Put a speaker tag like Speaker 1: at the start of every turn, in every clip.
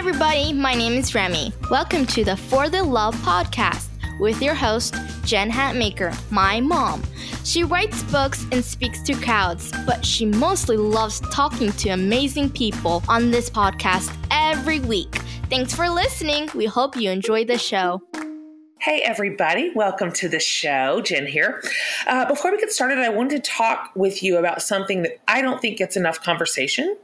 Speaker 1: everybody. My name is Remy. Welcome to the For the Love podcast with your host, Jen Hatmaker, my mom. She writes books and speaks to crowds, but she mostly loves talking to amazing people on this podcast every week. Thanks for listening. We hope you enjoy the show.
Speaker 2: Hey, everybody. Welcome to the show. Jen here. Uh, before we get started, I wanted to talk with you about something that I don't think gets enough conversation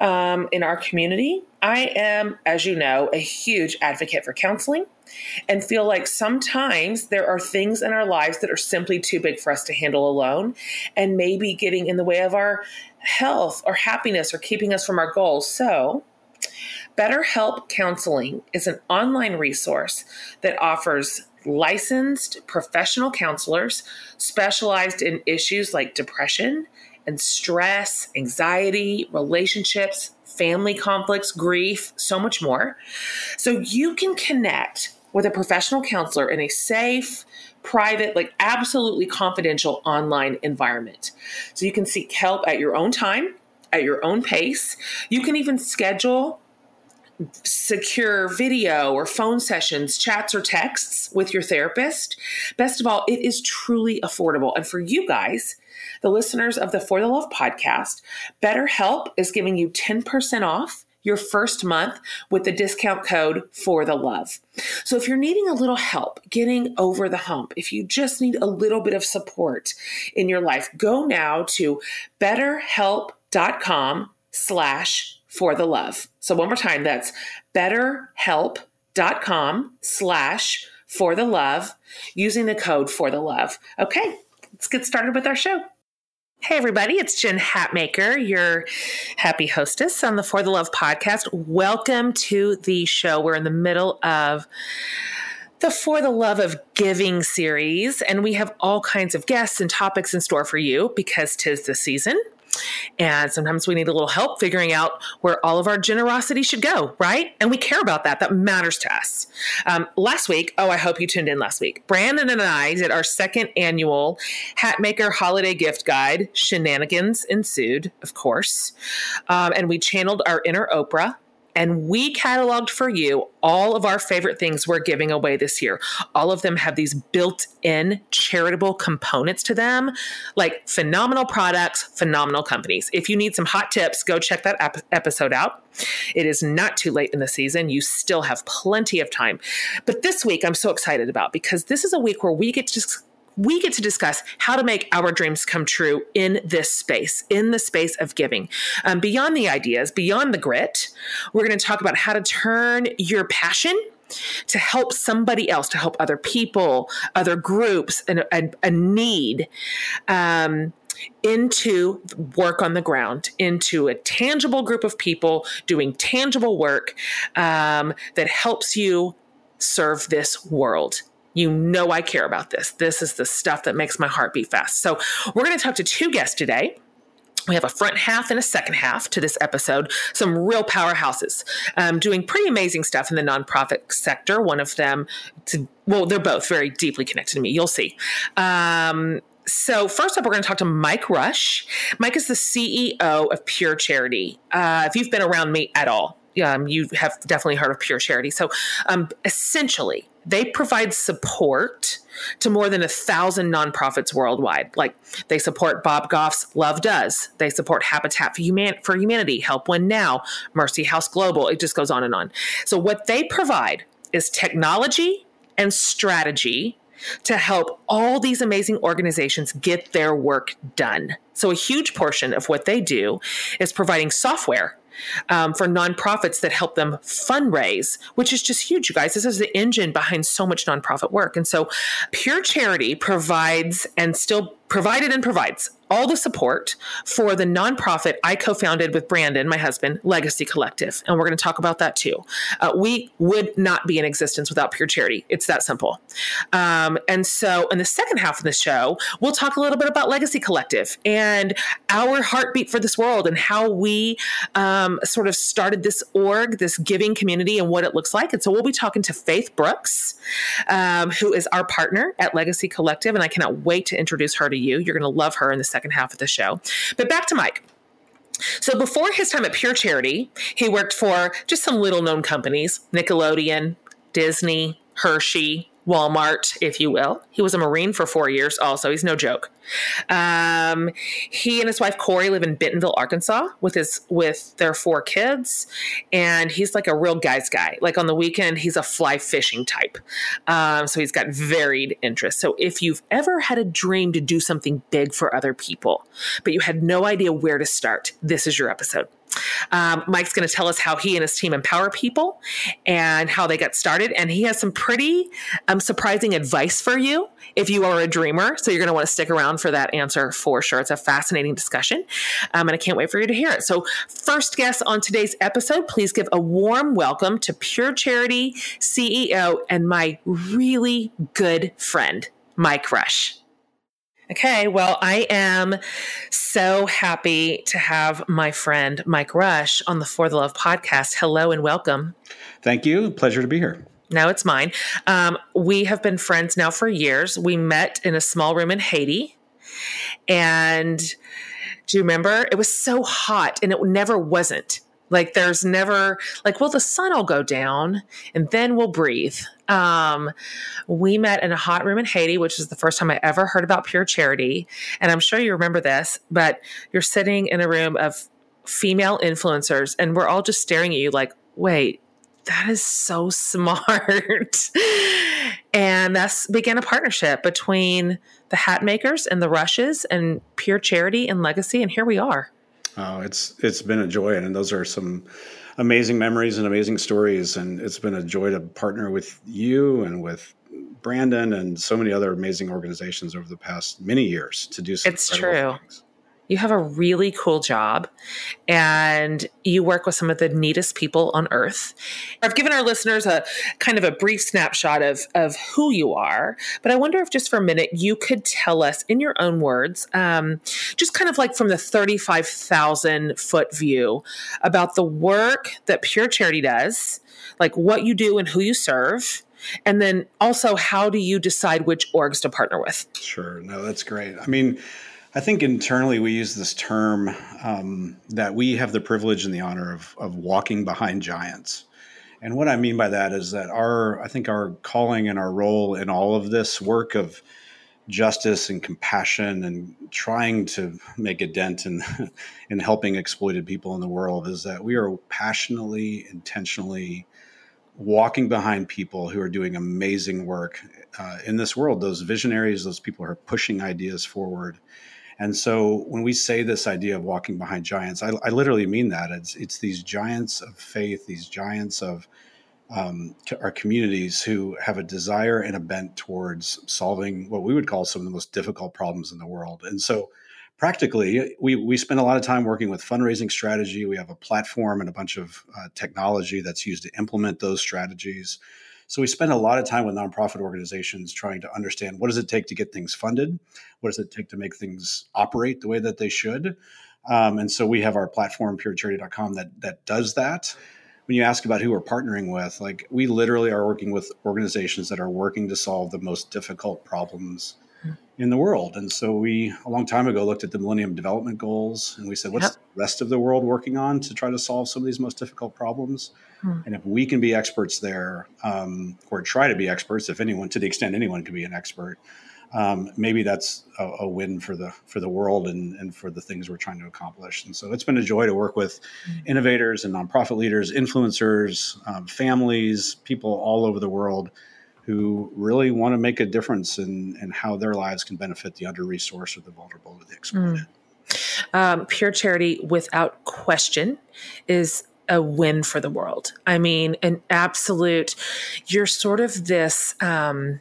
Speaker 2: um, in our community. I am, as you know, a huge advocate for counseling and feel like sometimes there are things in our lives that are simply too big for us to handle alone and maybe getting in the way of our health or happiness or keeping us from our goals. So, BetterHelp Counseling is an online resource that offers licensed professional counselors specialized in issues like depression and stress, anxiety, relationships, family conflicts, grief, so much more. So you can connect with a professional counselor in a safe, private, like absolutely confidential online environment. So you can seek help at your own time, at your own pace. You can even schedule secure video or phone sessions, chats or texts with your therapist. Best of all, it is truly affordable. And for you guys, the listeners of the For the Love podcast, BetterHelp is giving you 10% off your first month with the discount code for the love. So if you're needing a little help getting over the hump, if you just need a little bit of support in your life, go now to betterhelp.com slash for the love. So one more time, that's betterhelp.com slash for the love using the code for the love. Okay, let's get started with our show. Hey, everybody, it's Jen Hatmaker, your happy hostess on the For the Love podcast. Welcome to the show. We're in the middle of the For the Love of Giving series, and we have all kinds of guests and topics in store for you because tis the season. And sometimes we need a little help figuring out where all of our generosity should go, right? And we care about that. That matters to us. Um, last week, oh, I hope you tuned in last week. Brandon and I did our second annual Hatmaker Holiday Gift Guide. Shenanigans ensued, of course. Um, and we channeled our inner Oprah and we cataloged for you all of our favorite things we're giving away this year. All of them have these built in charitable components to them, like phenomenal products, phenomenal companies. If you need some hot tips, go check that ep- episode out. It is not too late in the season. You still have plenty of time. But this week, I'm so excited about because this is a week where we get to just we get to discuss how to make our dreams come true in this space, in the space of giving. Um, beyond the ideas, beyond the grit, we're going to talk about how to turn your passion to help somebody else, to help other people, other groups, and a, need. Um, into work on the ground, into a tangible group of people doing tangible work um, that helps you serve this world. You know, I care about this. This is the stuff that makes my heart beat fast. So, we're going to talk to two guests today. We have a front half and a second half to this episode. Some real powerhouses um, doing pretty amazing stuff in the nonprofit sector. One of them, to, well, they're both very deeply connected to me. You'll see. Um, so first up, we're going to talk to Mike Rush. Mike is the CEO of Pure Charity. Uh, if you've been around me at all, um, you have definitely heard of Pure Charity. So um, essentially, they provide support to more than a thousand nonprofits worldwide. Like they support Bob Goff's Love Does, they support Habitat for, Human- for Humanity, Help One Now, Mercy House Global. It just goes on and on. So what they provide is technology and strategy to help all these amazing organizations get their work done. So, a huge portion of what they do is providing software um, for nonprofits that help them fundraise, which is just huge, you guys. This is the engine behind so much nonprofit work. And so, Pure Charity provides and still provided and provides all the support for the nonprofit I co founded with Brandon, my husband, Legacy Collective. And we're going to talk about that too. Uh, we would not be in existence without Pure Charity. It's that simple. Um, and so, in the second half of the show, we'll talk a little bit about Legacy Collective and our heartbeat for this world and how we um, sort of started this org, this giving community, and what it looks like. And so, we'll be talking to Faith Brooks, um, who is our partner at Legacy Collective. And I cannot wait to introduce her to you. You're going to love her in the second half of the show. But back to Mike. So before his time at Pure Charity, he worked for just some little known companies Nickelodeon, Disney, Hershey, Walmart, if you will. He was a Marine for four years, also. He's no joke. Um, he and his wife Corey live in Bentonville, Arkansas, with his with their four kids, and he's like a real guy's guy. Like on the weekend, he's a fly fishing type. Um, so he's got varied interests. So if you've ever had a dream to do something big for other people, but you had no idea where to start, this is your episode. Um, Mike's going to tell us how he and his team empower people and how they got started. And he has some pretty um, surprising advice for you if you are a dreamer. So you're going to want to stick around for that answer for sure. It's a fascinating discussion. Um, and I can't wait for you to hear it. So, first guest on today's episode, please give a warm welcome to Pure Charity CEO and my really good friend, Mike Rush. Okay, well, I am so happy to have my friend Mike Rush on the For the Love podcast. Hello and welcome.
Speaker 3: Thank you. Pleasure to be here.
Speaker 2: Now it's mine. Um, we have been friends now for years. We met in a small room in Haiti. And do you remember? It was so hot and it never wasn't. Like there's never like, well, the sun will go down and then we'll breathe. Um, we met in a hot room in Haiti, which is the first time I ever heard about Pure Charity. And I'm sure you remember this, but you're sitting in a room of female influencers and we're all just staring at you like, wait, that is so smart. and that's began a partnership between the Hatmakers and the rushes and pure charity and legacy. And here we are.
Speaker 3: Oh, it's it's been a joy, and those are some amazing memories and amazing stories. And it's been a joy to partner with you and with Brandon and so many other amazing organizations over the past many years to do. Some
Speaker 2: it's true. Things you have a really cool job and you work with some of the neatest people on earth. I've given our listeners a kind of a brief snapshot of, of who you are, but I wonder if just for a minute you could tell us in your own words, um, just kind of like from the 35,000 foot view about the work that Pure Charity does, like what you do and who you serve. And then also, how do you decide which orgs to partner with?
Speaker 3: Sure. No, that's great. I mean, I think internally we use this term um, that we have the privilege and the honor of, of walking behind giants. And what I mean by that is that our, I think our calling and our role in all of this work of justice and compassion and trying to make a dent in, in helping exploited people in the world is that we are passionately, intentionally walking behind people who are doing amazing work uh, in this world. Those visionaries, those people who are pushing ideas forward and so when we say this idea of walking behind giants, I, I literally mean that. It's, it's these giants of faith, these giants of um, our communities who have a desire and a bent towards solving what we would call some of the most difficult problems in the world. And so practically, we, we spend a lot of time working with fundraising strategy. We have a platform and a bunch of uh, technology that's used to implement those strategies. So we spend a lot of time with nonprofit organizations trying to understand what does it take to get things funded, what does it take to make things operate the way that they should. Um, and so we have our platform purecharity.com that that does that. When you ask about who we're partnering with, like we literally are working with organizations that are working to solve the most difficult problems in the world. And so we, a long time ago, looked at the Millennium Development Goals and we said, what's yep. the rest of the world working on to try to solve some of these most difficult problems? Hmm. And if we can be experts there, um, or try to be experts, if anyone, to the extent anyone can be an expert, um, maybe that's a, a, win for the for the world and, and for the things we're trying to accomplish. And so it's been a joy to work with hmm. innovators and nonprofit leaders, influencers, um, families, people all over the world who really want to make a difference in, in how their lives can benefit the under resourced or the vulnerable or the exploited.
Speaker 2: Mm. Um, pure charity, without question, is a win for the world. I mean, an absolute, you're sort of this um,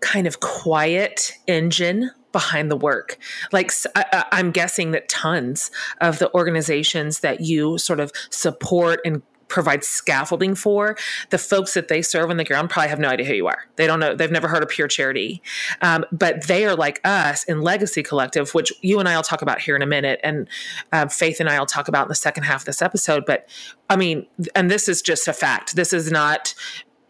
Speaker 2: kind of quiet engine behind the work. Like I, am guessing that tons of the organizations that you sort of support and provide scaffolding for, the folks that they serve on the ground probably have no idea who you are. They don't know, they've never heard of Pure Charity. Um, but they are like us in Legacy Collective, which you and I will talk about here in a minute. And uh, Faith and I will talk about in the second half of this episode. But I mean, and this is just a fact. This is not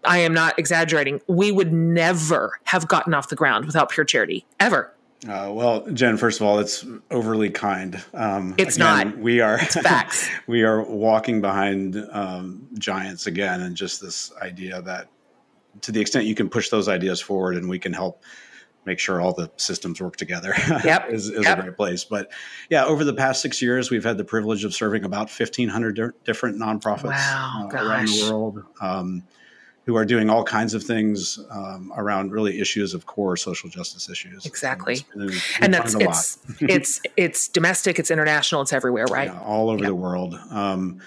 Speaker 2: I am not exaggerating. We would never have gotten off the ground without pure charity, ever.
Speaker 3: Uh, well, Jen, first of all, it's overly kind.
Speaker 2: Um, it's again,
Speaker 3: not. We are
Speaker 2: it's facts.
Speaker 3: we are walking behind um, giants again, and just this idea that, to the extent you can push those ideas forward, and we can help make sure all the systems work together.
Speaker 2: Yep,
Speaker 3: is, is
Speaker 2: yep.
Speaker 3: a great place. But yeah, over the past six years, we've had the privilege of serving about fifteen hundred di- different nonprofits
Speaker 2: wow,
Speaker 3: uh, around the world. Um, who are doing all kinds of things um, around really issues of core social justice issues.
Speaker 2: Exactly, and, and that's it's it's it's domestic, it's international, it's everywhere, right? Yeah,
Speaker 3: all over the world. Um,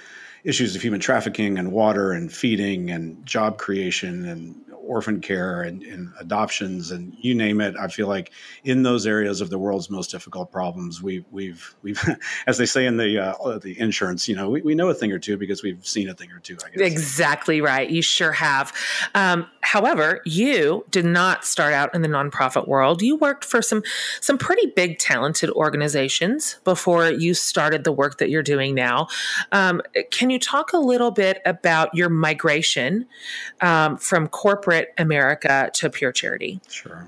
Speaker 3: issues of human trafficking and water and feeding and job creation and orphan care and, and, adoptions and you name it. I feel like in those areas of the world's most difficult problems, we, we've we've as they say in the uh, the insurance, you know, we, we know a thing or two because we've seen a thing or two. I guess
Speaker 2: exactly right. You sure have. Um, however, you did not start out in the nonprofit world. You worked for some some pretty big, talented organizations before you started the work that you're doing now. Um, can you talk a little bit about your migration um, from corporate America to pure charity?
Speaker 3: Sure.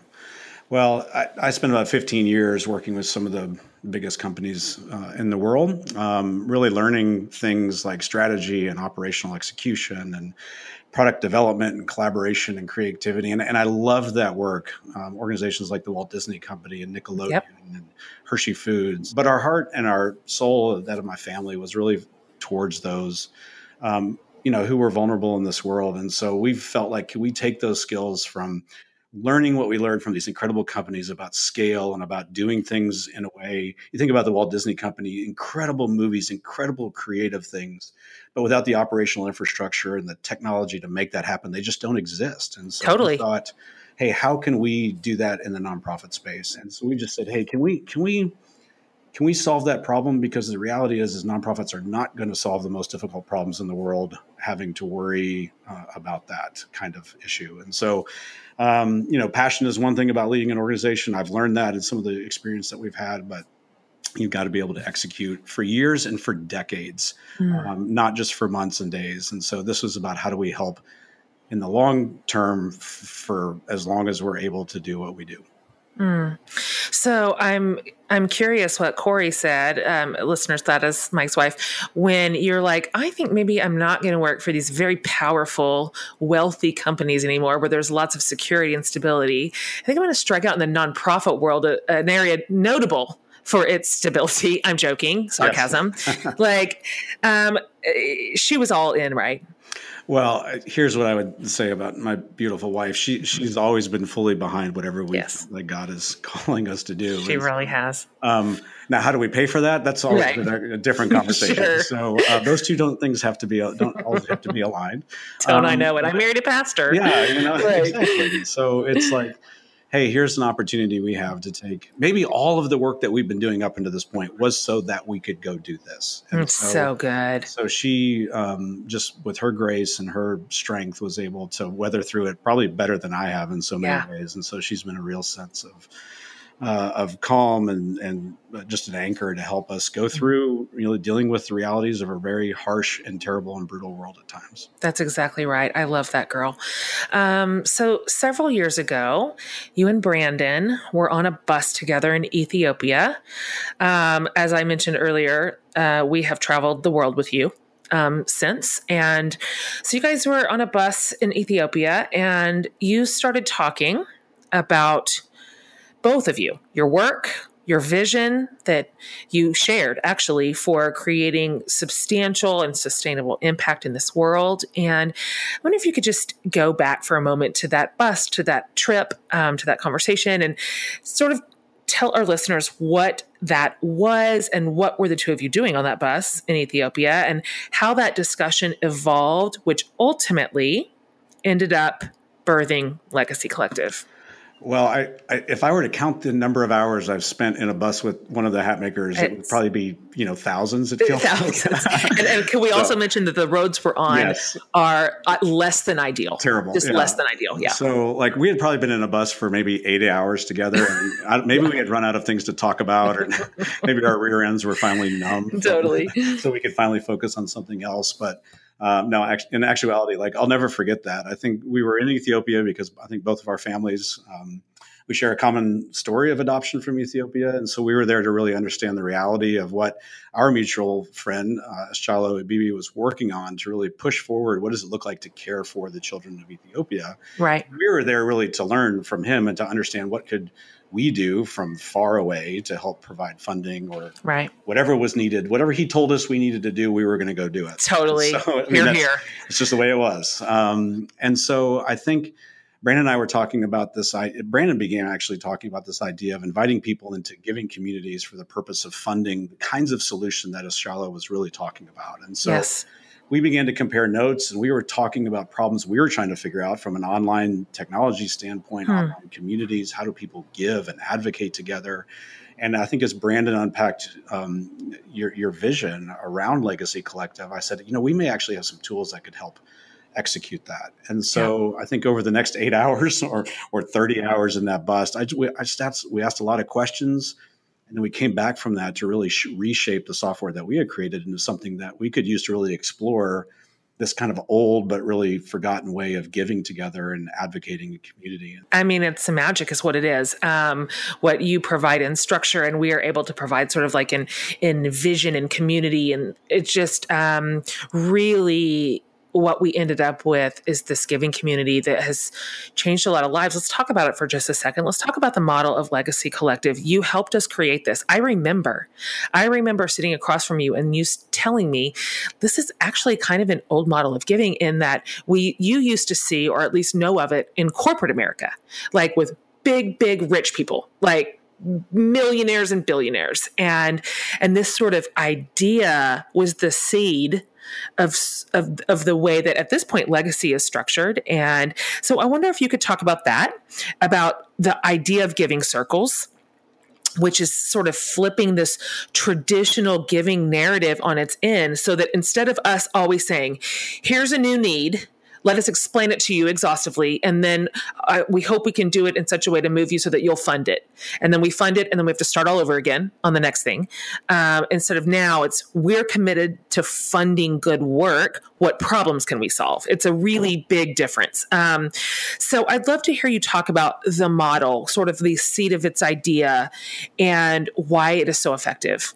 Speaker 3: Well, I, I spent about 15 years working with some of the biggest companies uh, in the world, um, really learning things like strategy and operational execution and product development and collaboration and creativity. And, and I love that work. Um, organizations like the Walt Disney Company and Nickelodeon yep. and Hershey Foods. But our heart and our soul, that of my family, was really towards those um, you know who were vulnerable in this world and so we've felt like can we take those skills from learning what we learned from these incredible companies about scale and about doing things in a way you think about the walt disney company incredible movies incredible creative things but without the operational infrastructure and the technology to make that happen they just don't exist and so
Speaker 2: totally
Speaker 3: we thought hey how can we do that in the nonprofit space and so we just said hey can we can we can we solve that problem? Because the reality is, is nonprofits are not going to solve the most difficult problems in the world, having to worry uh, about that kind of issue. And so, um, you know, passion is one thing about leading an organization. I've learned that in some of the experience that we've had, but you've got to be able to execute for years and for decades, mm. um, not just for months and days. And so, this was about how do we help in the long term f- for as long as we're able to do what we do.
Speaker 2: Mm. So I'm I'm curious what Corey said. Um, listeners, that is Mike's wife. When you're like, I think maybe I'm not going to work for these very powerful, wealthy companies anymore, where there's lots of security and stability. I think I'm going to strike out in the nonprofit world, an area notable for its stability. I'm joking, sarcasm. Yes. like, um, she was all in, right?
Speaker 3: Well, here's what I would say about my beautiful wife. She she's always been fully behind whatever we
Speaker 2: yes.
Speaker 3: like God is calling us to do.
Speaker 2: She and, really has.
Speaker 3: Um, now, how do we pay for that? That's always right. a, a, different conversation. sure. So uh, those two don't things have to be don't always have to be aligned.
Speaker 2: Don't um, I know it? I married a pastor.
Speaker 3: Yeah, you know right. exactly. So it's like hey, here's an opportunity we have to take. Maybe all of the work that we've been doing up until this point was so that we could go do this.
Speaker 2: And it's so, so, good.
Speaker 3: So she, um, just with her grace and her strength, was able to weather through it probably better than I have in so many yeah. ways. And so she's been a real sense of uh, of calm and and just an anchor to help us go mm-hmm. through you know dealing with the realities of a very harsh and terrible and brutal world at times.
Speaker 2: That's exactly right. I love that girl. Um, so several years ago, you and Brandon were on a bus together in Ethiopia. Um, as I mentioned earlier, uh, we have traveled the world with you. Um, since. And so you guys were on a bus in Ethiopia and you started talking about both of you, your work, your vision that you shared actually for creating substantial and sustainable impact in this world. And I wonder if you could just go back for a moment to that bus, to that trip, um, to that conversation, and sort of tell our listeners what that was and what were the two of you doing on that bus in Ethiopia and how that discussion evolved, which ultimately ended up birthing Legacy Collective.
Speaker 3: Well, I, I, if I were to count the number of hours I've spent in a bus with one of the Hatmakers, it's, it would probably be you know thousands. It feels
Speaker 2: thousands. and, and, can we so, also mention that the roads we're on yes. are uh, less than ideal?
Speaker 3: Terrible,
Speaker 2: just yeah. less than ideal. Yeah.
Speaker 3: So like we had probably been in a bus for maybe eight hours together, and I, maybe we had run out of things to talk about, or maybe our rear ends were finally numb.
Speaker 2: Totally.
Speaker 3: so we could finally focus on something else, but. Um, no, in actuality, like I'll never forget that. I think we were in Ethiopia because I think both of our families um, we share a common story of adoption from Ethiopia. And so we were there to really understand the reality of what our mutual friend, uh, Shalo Bibi, was working on to really push forward what does it look like to care for the children of Ethiopia.
Speaker 2: Right.
Speaker 3: We were there really to learn from him and to understand what could we do from far away to help provide funding or
Speaker 2: right.
Speaker 3: whatever was needed. Whatever he told us we needed to do, we were going to go do it.
Speaker 2: Totally. So, I mean, here, here.
Speaker 3: It's just the way it was. Um, and so I think Brandon and I were talking about this. I, Brandon began actually talking about this idea of inviting people into giving communities for the purpose of funding the kinds of solution that Ashala was really talking about. And so
Speaker 2: yes.
Speaker 3: We began to compare notes and we were talking about problems we were trying to figure out from an online technology standpoint, hmm. online communities. How do people give and advocate together? And I think as Brandon unpacked um, your, your vision around Legacy Collective, I said, you know, we may actually have some tools that could help execute that. And so yeah. I think over the next eight hours or or thirty hours in that bus, I, we, I just asked, we asked a lot of questions, and then we came back from that to really sh- reshape the software that we had created into something that we could use to really explore this kind of old but really forgotten way of giving together and advocating in community.
Speaker 2: I mean, it's magic, is what it is. Um, what you provide in structure, and we are able to provide sort of like in in vision and community, and it's just um, really what we ended up with is this giving community that has changed a lot of lives. Let's talk about it for just a second. Let's talk about the model of Legacy Collective. You helped us create this. I remember, I remember sitting across from you and you telling me this is actually kind of an old model of giving in that we you used to see or at least know of it in corporate America, like with big, big rich people, like millionaires and billionaires and and this sort of idea was the seed of, of, of the way that at this point legacy is structured. And so I wonder if you could talk about that, about the idea of giving circles which is sort of flipping this traditional giving narrative on its end so that instead of us always saying, here's a new need, let us explain it to you exhaustively. And then uh, we hope we can do it in such a way to move you so that you'll fund it. And then we fund it, and then we have to start all over again on the next thing. Um, instead of now, it's we're committed to funding good work. What problems can we solve? It's a really big difference. Um, so I'd love to hear you talk about the model, sort of the seed of its idea, and why it is so effective.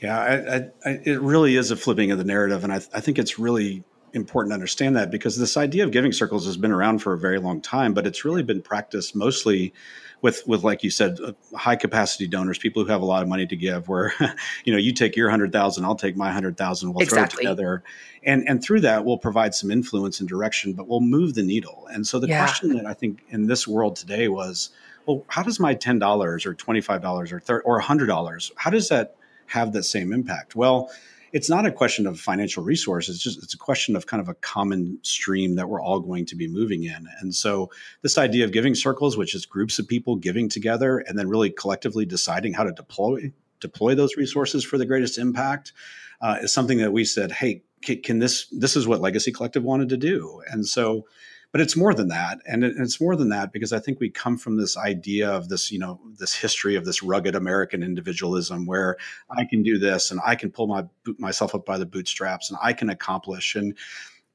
Speaker 3: Yeah, I, I, it really is a flipping of the narrative, and I, I think it's really important to understand that because this idea of giving circles has been around for a very long time, but it's really been practiced mostly with with like you said, uh, high capacity donors, people who have a lot of money to give. Where you know you take your hundred thousand, I'll take my hundred thousand, we'll exactly. throw it together, and and through that we'll provide some influence and direction, but we'll move the needle. And so the yeah. question that I think in this world today was, well, how does my ten dollars or twenty five dollars or 30, or hundred dollars, how does that have the same impact? Well it's not a question of financial resources it's just it's a question of kind of a common stream that we're all going to be moving in. And so this idea of giving circles which is groups of people giving together and then really collectively deciding how to deploy deploy those resources for the greatest impact uh, is something that we said hey can, can this this is what legacy collective wanted to do. And so but it's more than that and it's more than that because i think we come from this idea of this you know this history of this rugged american individualism where i can do this and i can pull my myself up by the bootstraps and i can accomplish. And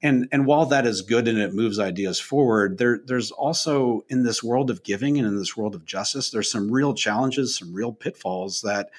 Speaker 3: and and while that is good and it moves ideas forward there there's also in this world of giving and in this world of justice there's some real challenges some real pitfalls that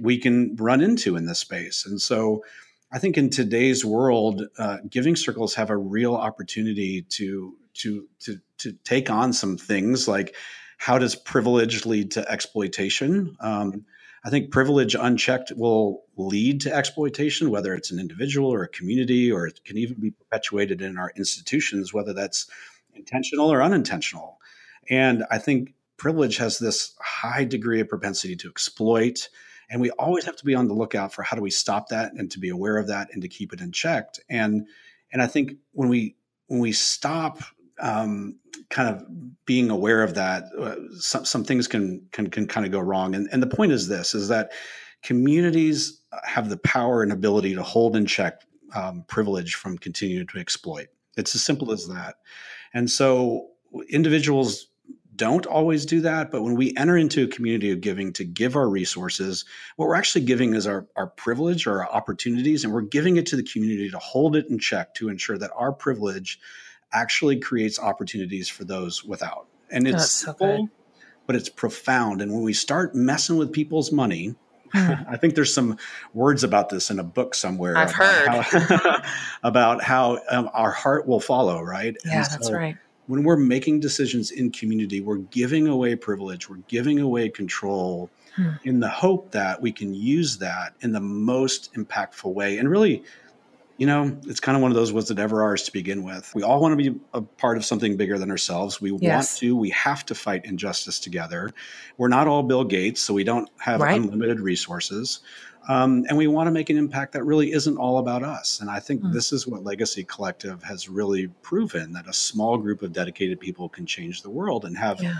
Speaker 3: we can run into in this space. And so I think in today's world, uh, giving circles have a real opportunity to to to to take on some things like how does privilege lead to exploitation? Um, I think privilege unchecked will lead to exploitation, whether it's an individual or a community, or it can even be perpetuated in our institutions, whether that's intentional or unintentional. And I think privilege has this high degree of propensity to exploit and we always have to be on the lookout for how do we stop that and to be aware of that and to keep it in check. And and i think when we when we stop um, kind of being aware of that uh, some, some things can can can kind of go wrong. And and the point is this is that communities have the power and ability to hold in check um, privilege from continuing to exploit. It's as simple as that. And so individuals don't always do that. But when we enter into a community of giving to give our resources, what we're actually giving is our, our privilege or our opportunities, and we're giving it to the community to hold it in check to ensure that our privilege actually creates opportunities for those without. And it's
Speaker 2: so simple,
Speaker 3: but it's profound. And when we start messing with people's money, I think there's some words about this in a book somewhere.
Speaker 2: I've heard
Speaker 3: how, about how um, our heart will follow, right?
Speaker 2: Yeah, so that's right.
Speaker 3: When we're making decisions in community, we're giving away privilege, we're giving away control hmm. in the hope that we can use that in the most impactful way and really you know, it's kind of one of those was it ever ours to begin with. We all want to be a part of something bigger than ourselves. We yes. want to, we have to fight injustice together. We're not all Bill Gates, so we don't have right. unlimited resources. Um, and we want to make an impact that really isn't all about us. And I think mm. this is what Legacy Collective has really proven that a small group of dedicated people can change the world and have yeah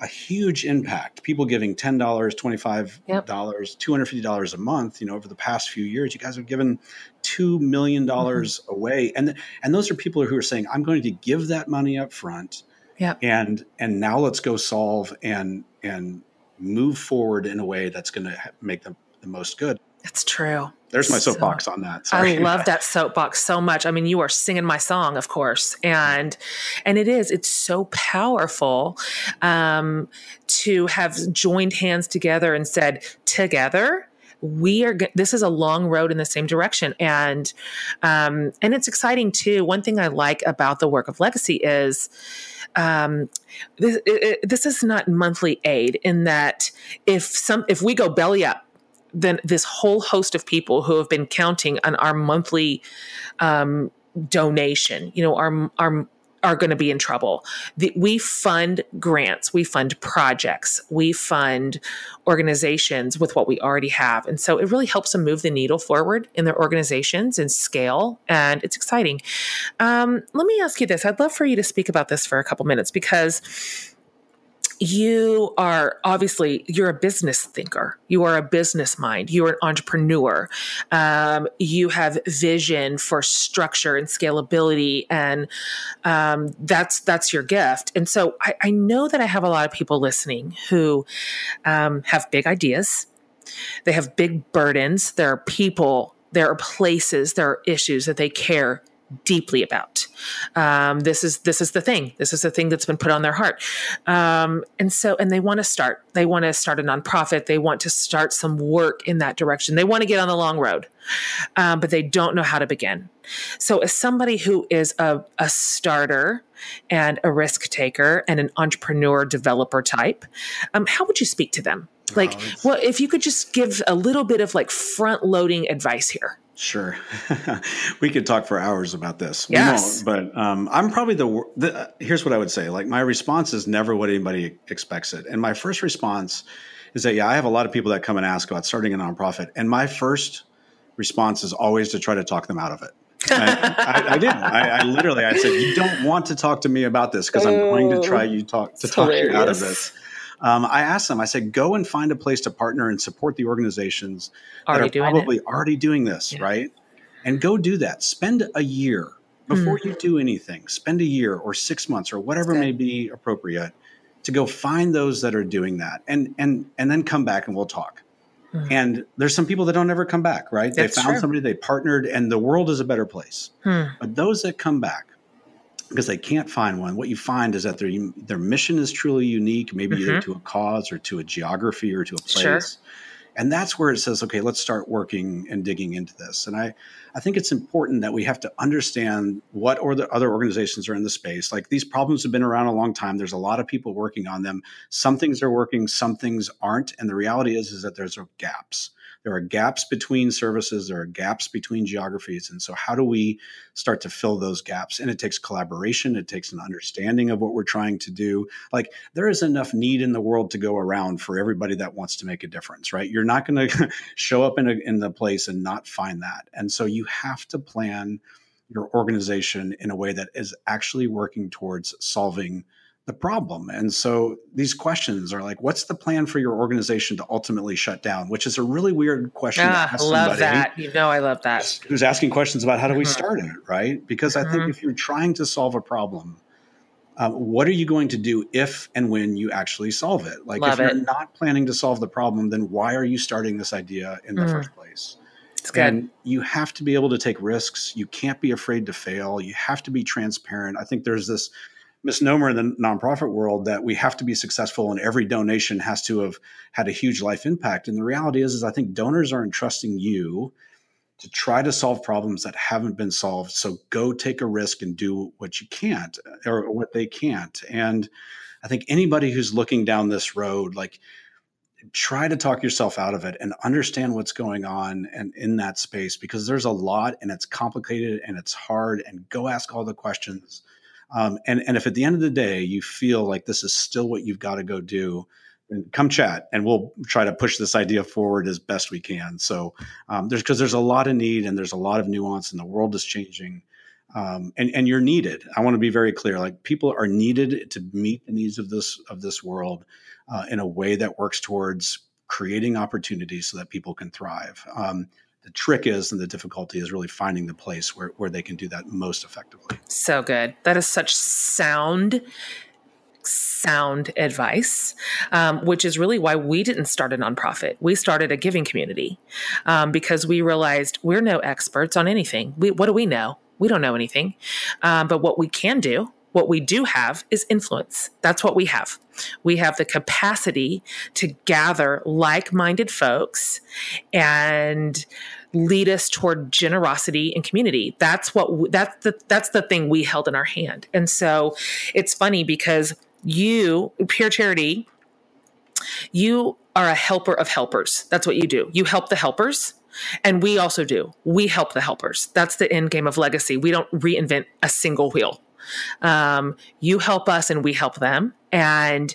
Speaker 3: a huge impact. People giving ten dollars, twenty five dollars, yep. two hundred fifty dollars a month. You know, over the past few years, you guys have given two million dollars mm-hmm. away, and and those are people who are saying, "I'm going to give that money up front."
Speaker 2: Yeah.
Speaker 3: And and now let's go solve and and move forward in a way that's going to make the, the most good.
Speaker 2: It's true.
Speaker 3: There's my soapbox so, on that. Sorry.
Speaker 2: I love that soapbox so much. I mean, you are singing my song, of course, and and it is. It's so powerful um, to have joined hands together and said, together we are this is a long road in the same direction and um, and it's exciting too one thing i like about the work of legacy is um, this, it, this is not monthly aid in that if some if we go belly up then this whole host of people who have been counting on our monthly um, donation, you know, our our are going to be in trouble. The, we fund grants, we fund projects, we fund organizations with what we already have. And so it really helps them move the needle forward in their organizations and scale. And it's exciting. Um, let me ask you this I'd love for you to speak about this for a couple minutes because you are obviously you're a business thinker. You are a business mind. You're an entrepreneur. Um, you have vision for structure and scalability and um, that's that's your gift. And so I, I, know that i have a lot of people listening who um, have big ideas. They have big burdens. There are people there are places there are issues that they care deeply about. Um, this is this is the thing. This is the thing that's been put on their heart, um, and so and they want to start. They want to start a nonprofit. They want to start some work in that direction. They want to get on the long road, um, but they don't know how to begin. So, as somebody who is a, a starter and a risk taker and an entrepreneur developer type, um, how would you speak to them? Like, well, if you could just give a little bit of like front loading advice here.
Speaker 3: Sure, we could talk for hours about this.
Speaker 2: Yes,
Speaker 3: but um, I'm probably the, the. Uh, here's what I would say: like my response is never what anybody expects it, and my first response is that yeah, I have a lot of people that come and ask about starting a nonprofit, and my first response is always to try to talk them out of it. I, I, I, did. I, I, literally, I said, "You don't want to talk to me about this because I'm going to try you talk to talk you out of this." Um, I asked them, I said, go and find a place to partner and support the organizations already that are probably it. already doing this, yeah. right? And go do that. Spend a year before mm. you do anything. Spend a year or six months or whatever may be appropriate to go find those that are doing that, and and and then come back and we'll talk. Mm. And there's some people that don't ever come back, right? That's they found true. somebody, they partnered, and the world is a better place. Hmm. But those that come back, because they can't find one. What you find is that their their mission is truly unique, maybe mm-hmm. either to a cause or to a geography or to a place. Sure. And that's where it says, okay, let's start working and digging into this. And I, I think it's important that we have to understand what or the other organizations are in the space. Like these problems have been around a long time. There's a lot of people working on them. Some things are working, some things aren't. And the reality is, is that there's gaps there are gaps between services there are gaps between geographies and so how do we start to fill those gaps? And it takes collaboration it takes an understanding of what we're trying to do. Like there is enough need in the world to go around for everybody that wants to make a difference right? You're not going to show up in, a, in the place and not find that. And so you have to plan your organization in a way that is actually working towards solving the problem. And so these questions are like, what's the plan for your organization to ultimately shut down? Which is a really weird question.
Speaker 2: Ah, love that. You know, I love that.
Speaker 3: Who's asking questions about how do we mm-hmm. start it, right? Because I think mm-hmm. if you're trying to solve a problem, um, what are you going to do if and when you actually solve it? Like, love if you're it. not planning to solve the problem, then why are you starting this idea in the mm. first place?
Speaker 2: It's good. And
Speaker 3: you have to be able to take risks. You can't be afraid to fail. You have to be transparent. I think there's this misnomer in the nonprofit world that we have to be successful and every donation has to have had a huge life impact. And the reality is, is I think donors are entrusting you to try to solve problems that haven't been solved. So go take a risk and do what you can't or what they can't. And I think anybody who's looking down this road, like try to talk yourself out of it and understand what's going on and in that space because there's a lot and it's complicated and it's hard and go ask all the questions um, and and if at the end of the day you feel like this is still what you've got to go do then come chat and we'll try to push this idea forward as best we can so um, there's because there's a lot of need and there's a lot of nuance and the world is changing um, and and you're needed i want to be very clear like people are needed to meet the needs of this of this world uh, in a way that works towards creating opportunities so that people can thrive. Um, the trick is and the difficulty is really finding the place where, where they can do that most effectively.
Speaker 2: So good. That is such sound sound advice, um, which is really why we didn't start a nonprofit. We started a giving community um, because we realized we're no experts on anything. We, what do we know? We don't know anything. Um, but what we can do what we do have is influence. That's what we have. We have the capacity to gather like minded folks and lead us toward generosity and community. That's what that's the that's the thing we held in our hand. And so it's funny because you pure charity you are a helper of helpers. That's what you do. You help the helpers and we also do. We help the helpers. That's the end game of legacy. We don't reinvent a single wheel. Um, you help us and we help them. And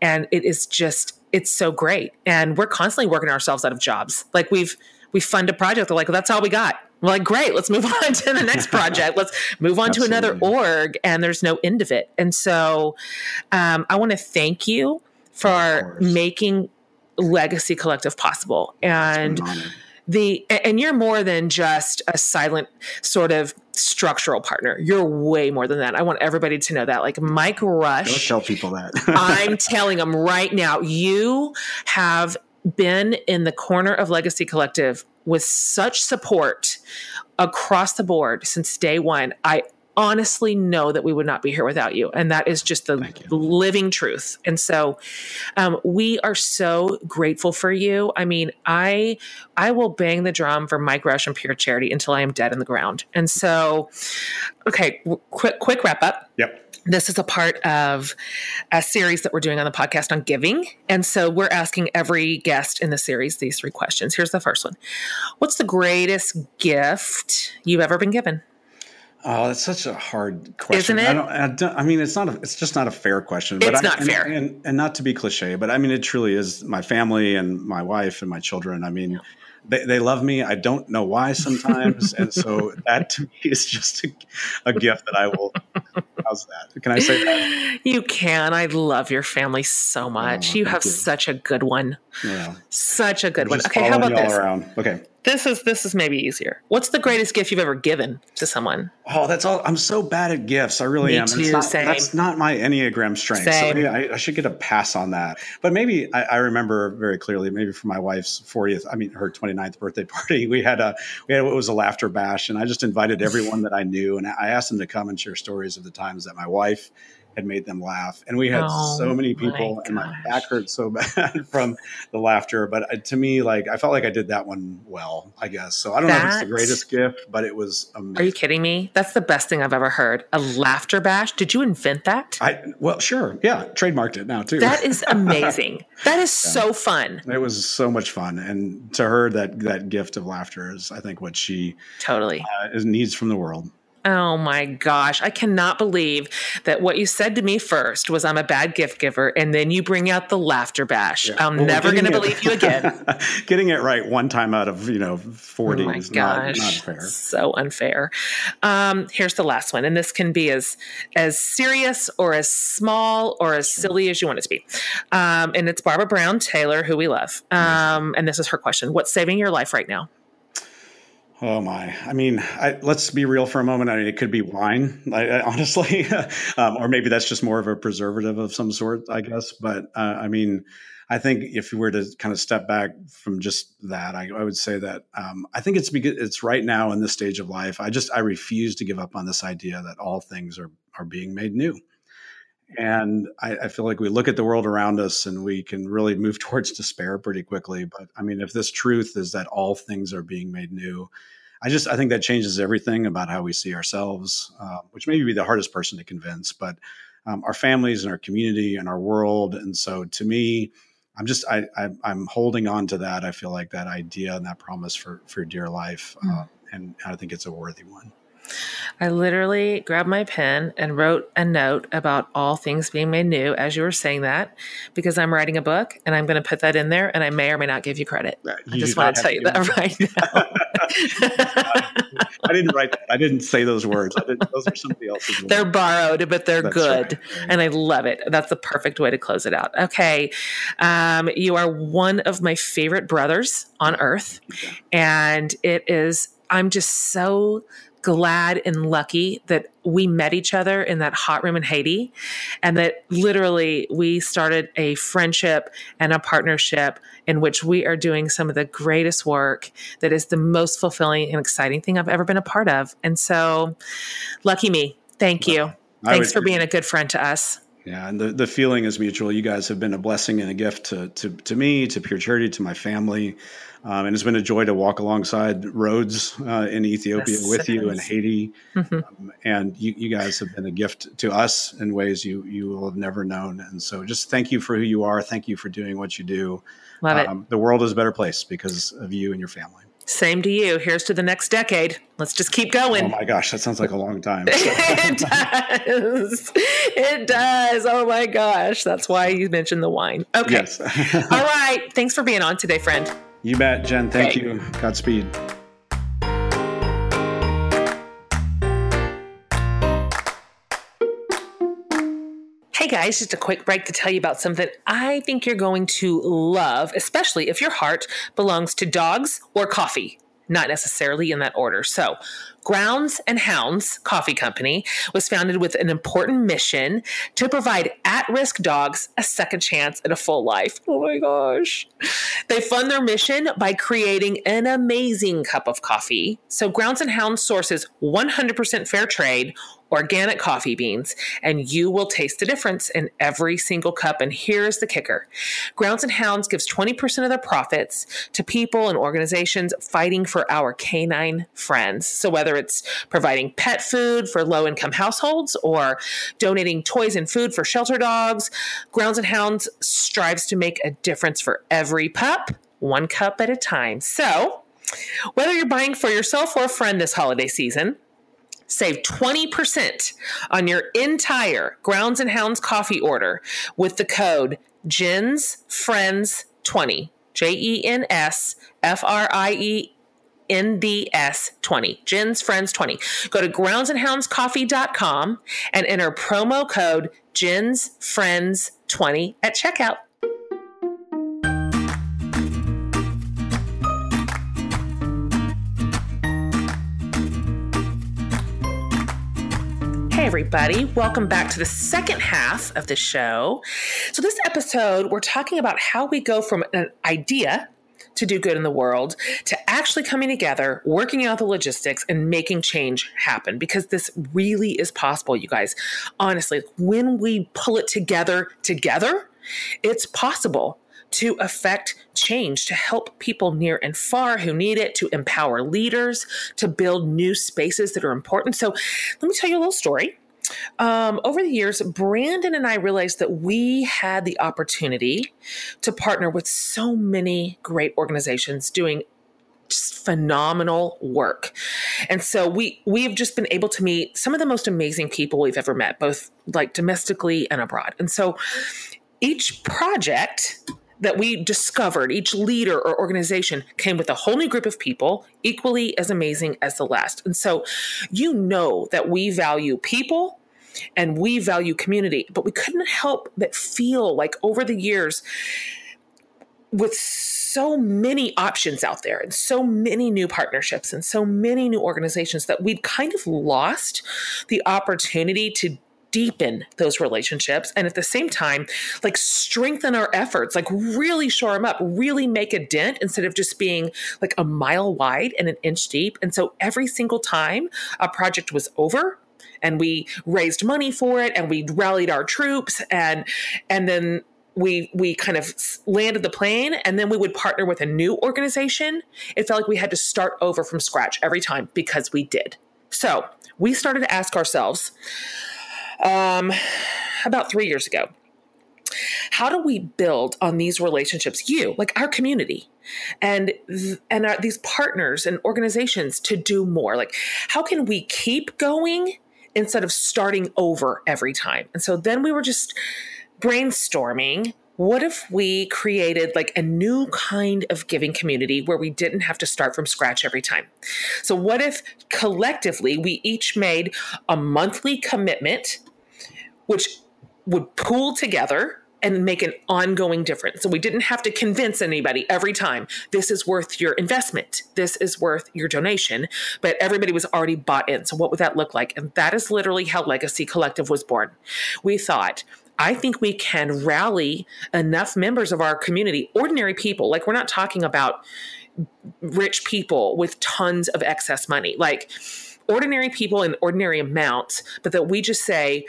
Speaker 2: and it is just it's so great. And we're constantly working ourselves out of jobs. Like we've we fund a project, they're like, well, that's all we got. We're like, great, let's move on to the next project. let's move on Absolutely. to another org. And there's no end of it. And so um, I want to thank you for making Legacy Collective possible. And the and you're more than just a silent sort of structural partner. You're way more than that. I want everybody to know that. Like Mike Rush.
Speaker 3: Don't tell people that.
Speaker 2: I'm telling them right now, you have been in the corner of Legacy Collective with such support across the board since day one. I honestly know that we would not be here without you. And that is just the living truth. And so um, we are so grateful for you. I mean, I I will bang the drum for Mike Rush and Pure Charity until I am dead in the ground. And so, okay, quick quick wrap up.
Speaker 3: Yep.
Speaker 2: This is a part of a series that we're doing on the podcast on giving. And so we're asking every guest in the series these three questions. Here's the first one What's the greatest gift you've ever been given?
Speaker 3: Oh, that's such a hard question.
Speaker 2: Isn't it?
Speaker 3: I, don't, I, don't, I mean, it's not. A, it's just not a fair question.
Speaker 2: But
Speaker 3: it's
Speaker 2: I, not
Speaker 3: and,
Speaker 2: fair,
Speaker 3: and, and, not to be cliche, but I mean, it truly is my family and my wife and my children. I mean, they, they love me. I don't know why sometimes, and so that to me is just a, a gift that I will. How's that? Can I say that?
Speaker 2: You can. I love your family so oh, much. Oh, you have you. such a good one. Yeah, such a good one. Okay, how about this?
Speaker 3: All around. Okay
Speaker 2: this is this is maybe easier. What's the greatest gift you've ever given to someone?
Speaker 3: Oh, that's all. I'm so bad at gifts. I really
Speaker 2: Me
Speaker 3: am.
Speaker 2: Too,
Speaker 3: not,
Speaker 2: same.
Speaker 3: That's not my enneagram strength.
Speaker 2: Same.
Speaker 3: So yeah, I, I, should get a pass on that. But maybe I, I, remember very clearly. Maybe for my wife's 40th, I mean her 29th birthday party, we had a we had it was a laughter bash, and I just invited everyone that I knew, and I asked them to come and share stories of the times that my wife had made them laugh. And we had oh, so many people, my and my back hurt so bad from the laughter. But uh, to me, like I felt like I did that one well, I guess. So I don't that, know if it's the greatest gift, but it was. Amazing.
Speaker 2: Are you kidding me? That's the best thing I've ever heard. A laughter bash. Did you invent that?
Speaker 3: I well, sure, yeah, trademarked it now too.
Speaker 2: That is amazing. that is yeah. so fun.
Speaker 3: It was so much fun, and to her, that that gift of laughter is, I think, what she
Speaker 2: totally
Speaker 3: uh, is, needs from the world.
Speaker 2: Oh my gosh. I cannot believe that what you said to me first was I'm a bad gift giver, and then you bring out the laughter bash. Yeah. I'm well, never going to believe you again.
Speaker 3: getting it right one time out of, you know, 40 oh is not, not, fair.
Speaker 2: So unfair. Um, here's the last one, and this can be as as serious or as small or as silly as you want it to be. Um, and it's Barbara Brown Taylor, who we love. Um, and this is her question What's saving your life right now?
Speaker 3: Oh my! I mean, I, let's be real for a moment. I mean, it could be wine, I, honestly, um, or maybe that's just more of a preservative of some sort, I guess. But uh, I mean, I think if you were to kind of step back from just that, I, I would say that um, I think it's it's right now in this stage of life. I just I refuse to give up on this idea that all things are are being made new. And I, I, feel like we look at the world around us and we can really move towards despair pretty quickly. But I mean, if this truth is that all things are being made new, I just I think that changes everything about how we see ourselves, uh, which may be the hardest person to convince, but um, our families and our community and our world. And so, to me, I'm just I, I am holding on to that. I feel like that idea and that promise for for dear life, mm. uh, and I think it's a worthy one.
Speaker 2: I literally grabbed my pen and wrote a note about all things being made new as you were saying that because I'm writing a book and I'm going to put that in there and I may or may not give you credit. You I just want to tell you that right now.
Speaker 3: I didn't write that. I didn't say those words. those are somebody else's words.
Speaker 2: They're borrowed, but they're That's good. Right. And I love it. That's the perfect way to close it out. Okay. Um, you are one of my favorite brothers on earth. Okay. And it is, I'm just so glad and lucky that we met each other in that hot room in Haiti and that literally we started a friendship and a partnership in which we are doing some of the greatest work that is the most fulfilling and exciting thing I've ever been a part of. And so, lucky me. Thank you. Well, Thanks for being a good friend to us.
Speaker 3: Yeah, and the, the feeling is mutual. You guys have been a blessing and a gift to, to, to me, to Pure Charity, to my family. Um, and it's been a joy to walk alongside roads uh, in Ethiopia yes, with you and Haiti. Mm-hmm. Um, and you, you, guys have been a gift to us in ways you, you will have never known. And so just thank you for who you are. Thank you for doing what you do.
Speaker 2: Love um,
Speaker 3: it. The world is a better place because of you and your family.
Speaker 2: Same to you. Here's to the next decade. Let's just keep going.
Speaker 3: Oh my gosh, that sounds like a long time.
Speaker 2: it does. It does. Oh my gosh. That's why you mentioned the wine. Okay. Yes. All right. Thanks for being on today, friend.
Speaker 3: You bet, Jen. Thank okay. you. Godspeed.
Speaker 2: Hey guys, just a quick break to tell you about something I think you're going to love, especially if your heart belongs to dogs or coffee not necessarily in that order. So, Grounds and Hounds Coffee Company was founded with an important mission to provide at risk dogs a second chance at a full life. Oh my gosh. They fund their mission by creating an amazing cup of coffee. So, Grounds and Hounds sources 100% fair trade organic coffee beans, and you will taste the difference in every single cup. And here's the kicker Grounds and Hounds gives 20% of their profits to people and organizations fighting for our canine friends. So whether it's providing pet food for low income households or donating toys and food for shelter dogs, Grounds and Hounds strives to make a difference for every pup, one cup at a time. So, whether you're buying for yourself or a friend this holiday season, Save 20% on your entire Grounds and Hounds coffee order with the code JENS Friends 20. J E N S F R I E N D S 20. Jen's Friends 20. Go to groundsandhoundscoffee.com and enter promo code Jen's Friends 20 at checkout. Everybody. Welcome back to the second half of the show. So, this episode, we're talking about how we go from an idea to do good in the world to actually coming together, working out the logistics, and making change happen because this really is possible, you guys. Honestly, when we pull it together, together, it's possible to affect change, to help people near and far who need it, to empower leaders, to build new spaces that are important. So, let me tell you a little story. Um, over the years, Brandon and I realized that we had the opportunity to partner with so many great organizations doing just phenomenal work. And so we we've just been able to meet some of the most amazing people we've ever met, both like domestically and abroad. And so each project that we discovered, each leader or organization came with a whole new group of people, equally as amazing as the last. And so you know that we value people and we value community, but we couldn't help but feel like over the years, with so many options out there and so many new partnerships and so many new organizations that we'd kind of lost the opportunity to deepen those relationships and at the same time like strengthen our efforts like really shore them up really make a dent instead of just being like a mile wide and an inch deep. And so every single time a project was over and we raised money for it and we rallied our troops and and then we we kind of landed the plane and then we would partner with a new organization it felt like we had to start over from scratch every time because we did. So we started to ask ourselves um, about three years ago. How do we build on these relationships? You like our community and and our, these partners and organizations to do more. Like how can we keep going instead of starting over every time? And so then we were just brainstorming what if we created like a new kind of giving community where we didn't have to start from scratch every time? So, what if collectively we each made a monthly commitment, which would pool together and make an ongoing difference. So we didn't have to convince anybody every time this is worth your investment, this is worth your donation, but everybody was already bought in. So what would that look like? And that is literally how Legacy Collective was born. We thought, I think we can rally enough members of our community, ordinary people, like we're not talking about rich people with tons of excess money, like ordinary people in ordinary amounts, but that we just say,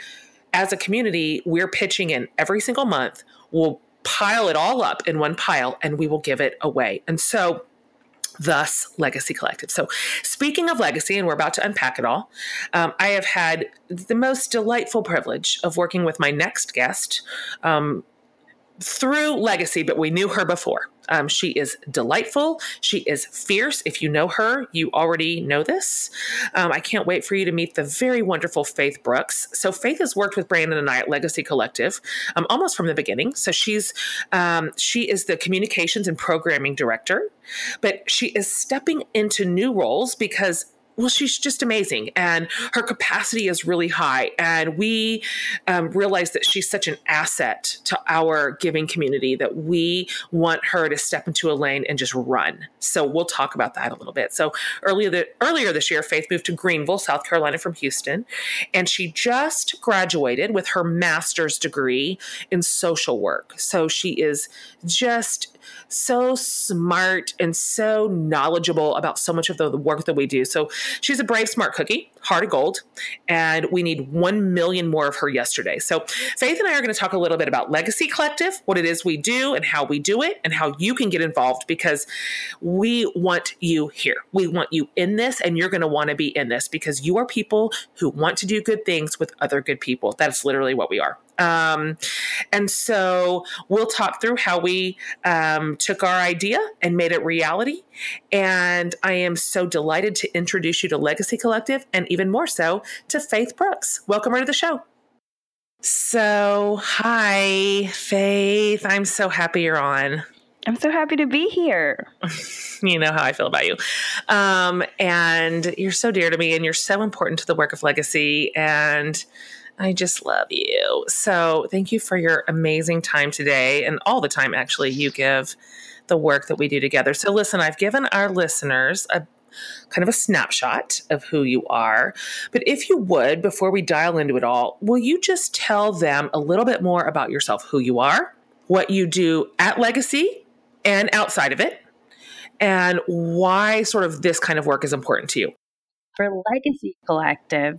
Speaker 2: as a community, we're pitching in every single month. We'll pile it all up in one pile and we will give it away. And so thus Legacy Collective. So, speaking of legacy, and we're about to unpack it all, um, I have had the most delightful privilege of working with my next guest. Um, through Legacy, but we knew her before. Um, she is delightful. She is fierce. If you know her, you already know this. Um, I can't wait for you to meet the very wonderful Faith Brooks. So, Faith has worked with Brandon and I at Legacy Collective um, almost from the beginning. So, she's um, she is the communications and programming director, but she is stepping into new roles because well, she's just amazing, and her capacity is really high. And we um, realize that she's such an asset to our giving community that we want her to step into a lane and just run. So we'll talk about that a little bit. So earlier the, earlier this year, Faith moved to Greenville, South Carolina, from Houston, and she just graduated with her master's degree in social work. So she is just so smart and so knowledgeable about so much of the, work that we do. So she's a brave, smart cookie, heart of gold, and we need 1 million more of her yesterday. So Faith and I are going to talk a little bit about Legacy Collective, what it is we do and how we do it, and how you can get involved because we want you here. We want you in this, and you're going to want to be in this because you are people who want to do good things with other good people. That's literally what we are. Um, and so we'll talk through how we um, took our idea and made it reality. And I am so delighted to introduce you to Legacy Collective and even more so to Faith Brooks. Welcome her to the show. So, hi, Faith. I'm so happy you're on.
Speaker 4: I'm so happy to be here.
Speaker 2: you know how I feel about you. Um, and you're so dear to me, and you're so important to the work of Legacy. And I just love you. So thank you for your amazing time today and all the time, actually, you give the work that we do together. So, listen, I've given our listeners a kind of a snapshot of who you are. But if you would, before we dial into it all, will you just tell them a little bit more about yourself, who you are, what you do at Legacy and outside of it, and why sort of this kind of work is important to you?
Speaker 4: For Legacy Collective,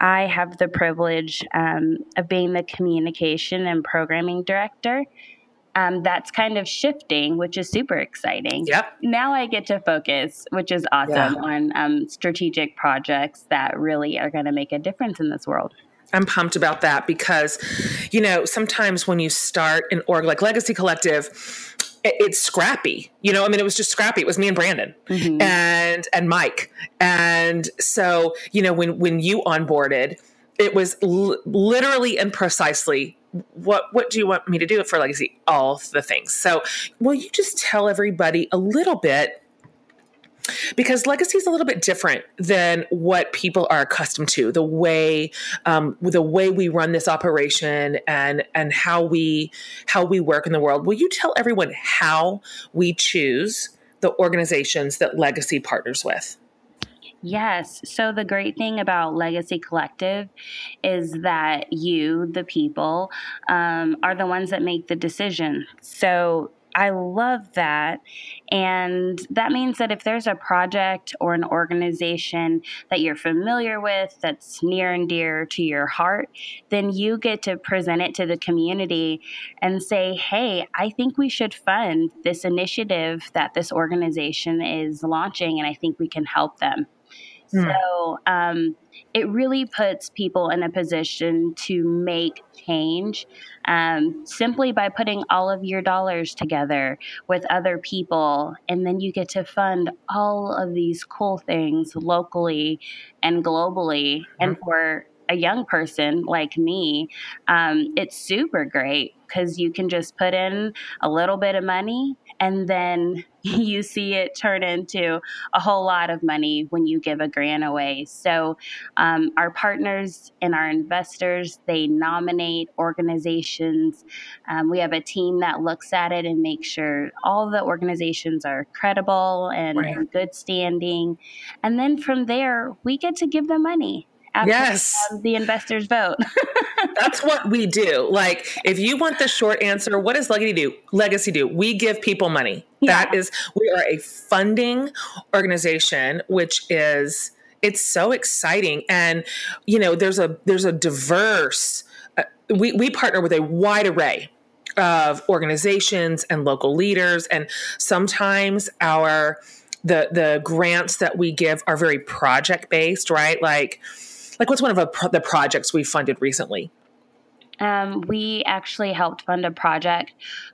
Speaker 4: I have the privilege um, of being the communication and programming director. Um, that's kind of shifting, which is super exciting.
Speaker 2: Yep.
Speaker 4: Now I get to focus, which is awesome, yeah. on um, strategic projects that really are going to make a difference in this world.
Speaker 2: I'm pumped about that because, you know, sometimes when you start an org like Legacy Collective, it's scrappy. You know i mean it was just scrappy. It was me and brandon mm-hmm. and and mike. And so you know when when you onboarded it was l- literally and precisely what what do you want me to do for legacy? All the things. So will you just tell everybody a little bit because legacy is a little bit different than what people are accustomed to the way um, the way we run this operation and and how we how we work in the world will you tell everyone how we choose the organizations that legacy partners with
Speaker 4: Yes. So, the great thing about Legacy Collective is that you, the people, um, are the ones that make the decision. So, I love that. And that means that if there's a project or an organization that you're familiar with that's near and dear to your heart, then you get to present it to the community and say, hey, I think we should fund this initiative that this organization is launching, and I think we can help them. Mm. So um, it really puts people in a position to make change um, simply by putting all of your dollars together with other people. And then you get to fund all of these cool things locally and globally. Mm-hmm. And for a young person like me, um, it's super great because you can just put in a little bit of money and then you see it turn into a whole lot of money when you give a grant away. So, um, our partners and our investors they nominate organizations. Um, we have a team that looks at it and makes sure all the organizations are credible and right. in good standing, and then from there we get to give them money
Speaker 2: yes.
Speaker 4: the investors vote.
Speaker 2: That's what we do. Like, if you want the short answer, what does Legacy do? Legacy do? We give people money. Yeah. That is, we are a funding organization, which is it's so exciting, and you know, there's a there's a diverse. Uh, we we partner with a wide array of organizations and local leaders, and sometimes our the the grants that we give are very project based, right? Like like, what's one of pro- the projects we funded recently?
Speaker 4: Um, we actually helped fund a project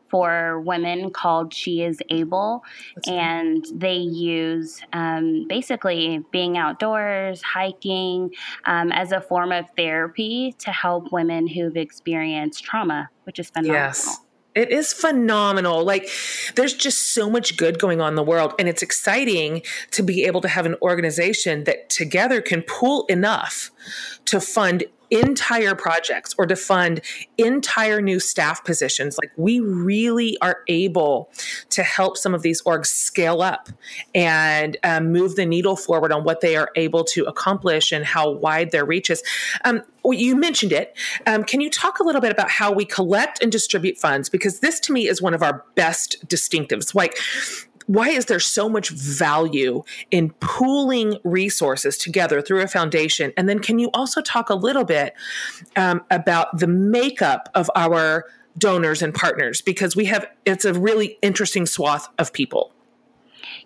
Speaker 4: for women called She Is Able, That's and cool. they use um, basically being outdoors, hiking um, as a form of therapy to help women who've experienced trauma, which is phenomenal.
Speaker 2: Yes. It is phenomenal. Like, there's just so much good going on in the world. And it's exciting to be able to have an organization that together can pool enough to fund entire projects or to fund entire new staff positions. Like we really are able to help some of these orgs scale up and um, move the needle forward on what they are able to accomplish and how wide their reach is. Um, you mentioned it. Um, can you talk a little bit about how we collect and distribute funds? Because this to me is one of our best distinctives. Like why is there so much value in pooling resources together through a foundation? And then can you also talk a little bit um, about the makeup of our donors and partners? Because we have, it's a really interesting swath of people.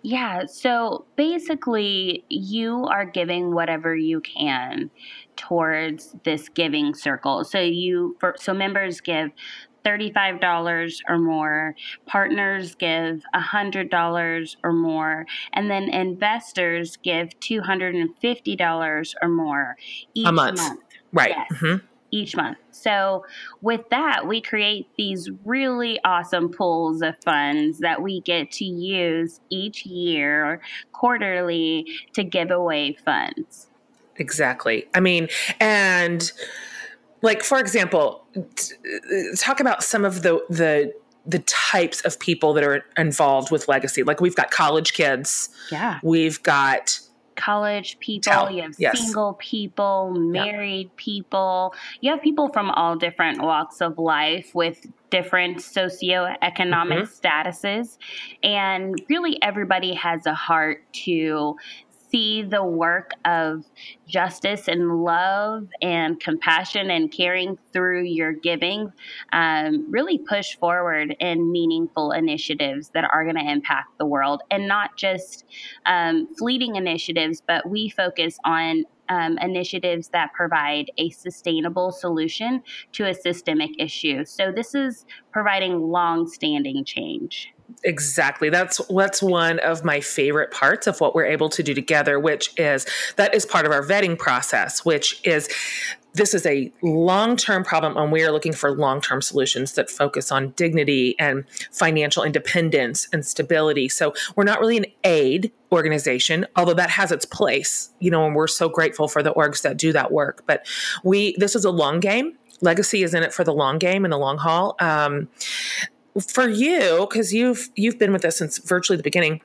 Speaker 4: Yeah. So basically, you are giving whatever you can towards this giving circle. So you, for, so members give $35 or more, partners give $100 or more, and then investors give $250 or more
Speaker 2: each a month. month. Right. Yes,
Speaker 4: mm-hmm. Each month. So, with that, we create these really awesome pools of funds that we get to use each year, quarterly, to give away funds.
Speaker 2: Exactly. I mean, and like for example talk about some of the the the types of people that are involved with legacy like we've got college kids
Speaker 4: yeah
Speaker 2: we've got
Speaker 4: college people you have yes. single people married yep. people you have people from all different walks of life with different socioeconomic mm-hmm. statuses and really everybody has a heart to see the work of justice and love and compassion and caring through your giving um, really push forward in meaningful initiatives that are going to impact the world and not just um, fleeting initiatives, but we focus on um, initiatives that provide a sustainable solution to a systemic issue. So, this is providing long standing change.
Speaker 2: Exactly. That's that's one of my favorite parts of what we're able to do together, which is that is part of our vetting process, which is this is a long-term problem and we are looking for long-term solutions that focus on dignity and financial independence and stability. So we're not really an aid organization, although that has its place, you know, and we're so grateful for the orgs that do that work. But we this is a long game legacy is in it for the long game and the long haul. Um, for you, because you've you've been with us since virtually the beginning,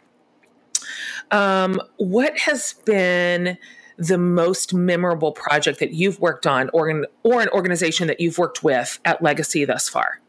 Speaker 2: um, what has been the most memorable project that you've worked on, or an, or an organization that you've worked with at Legacy thus far?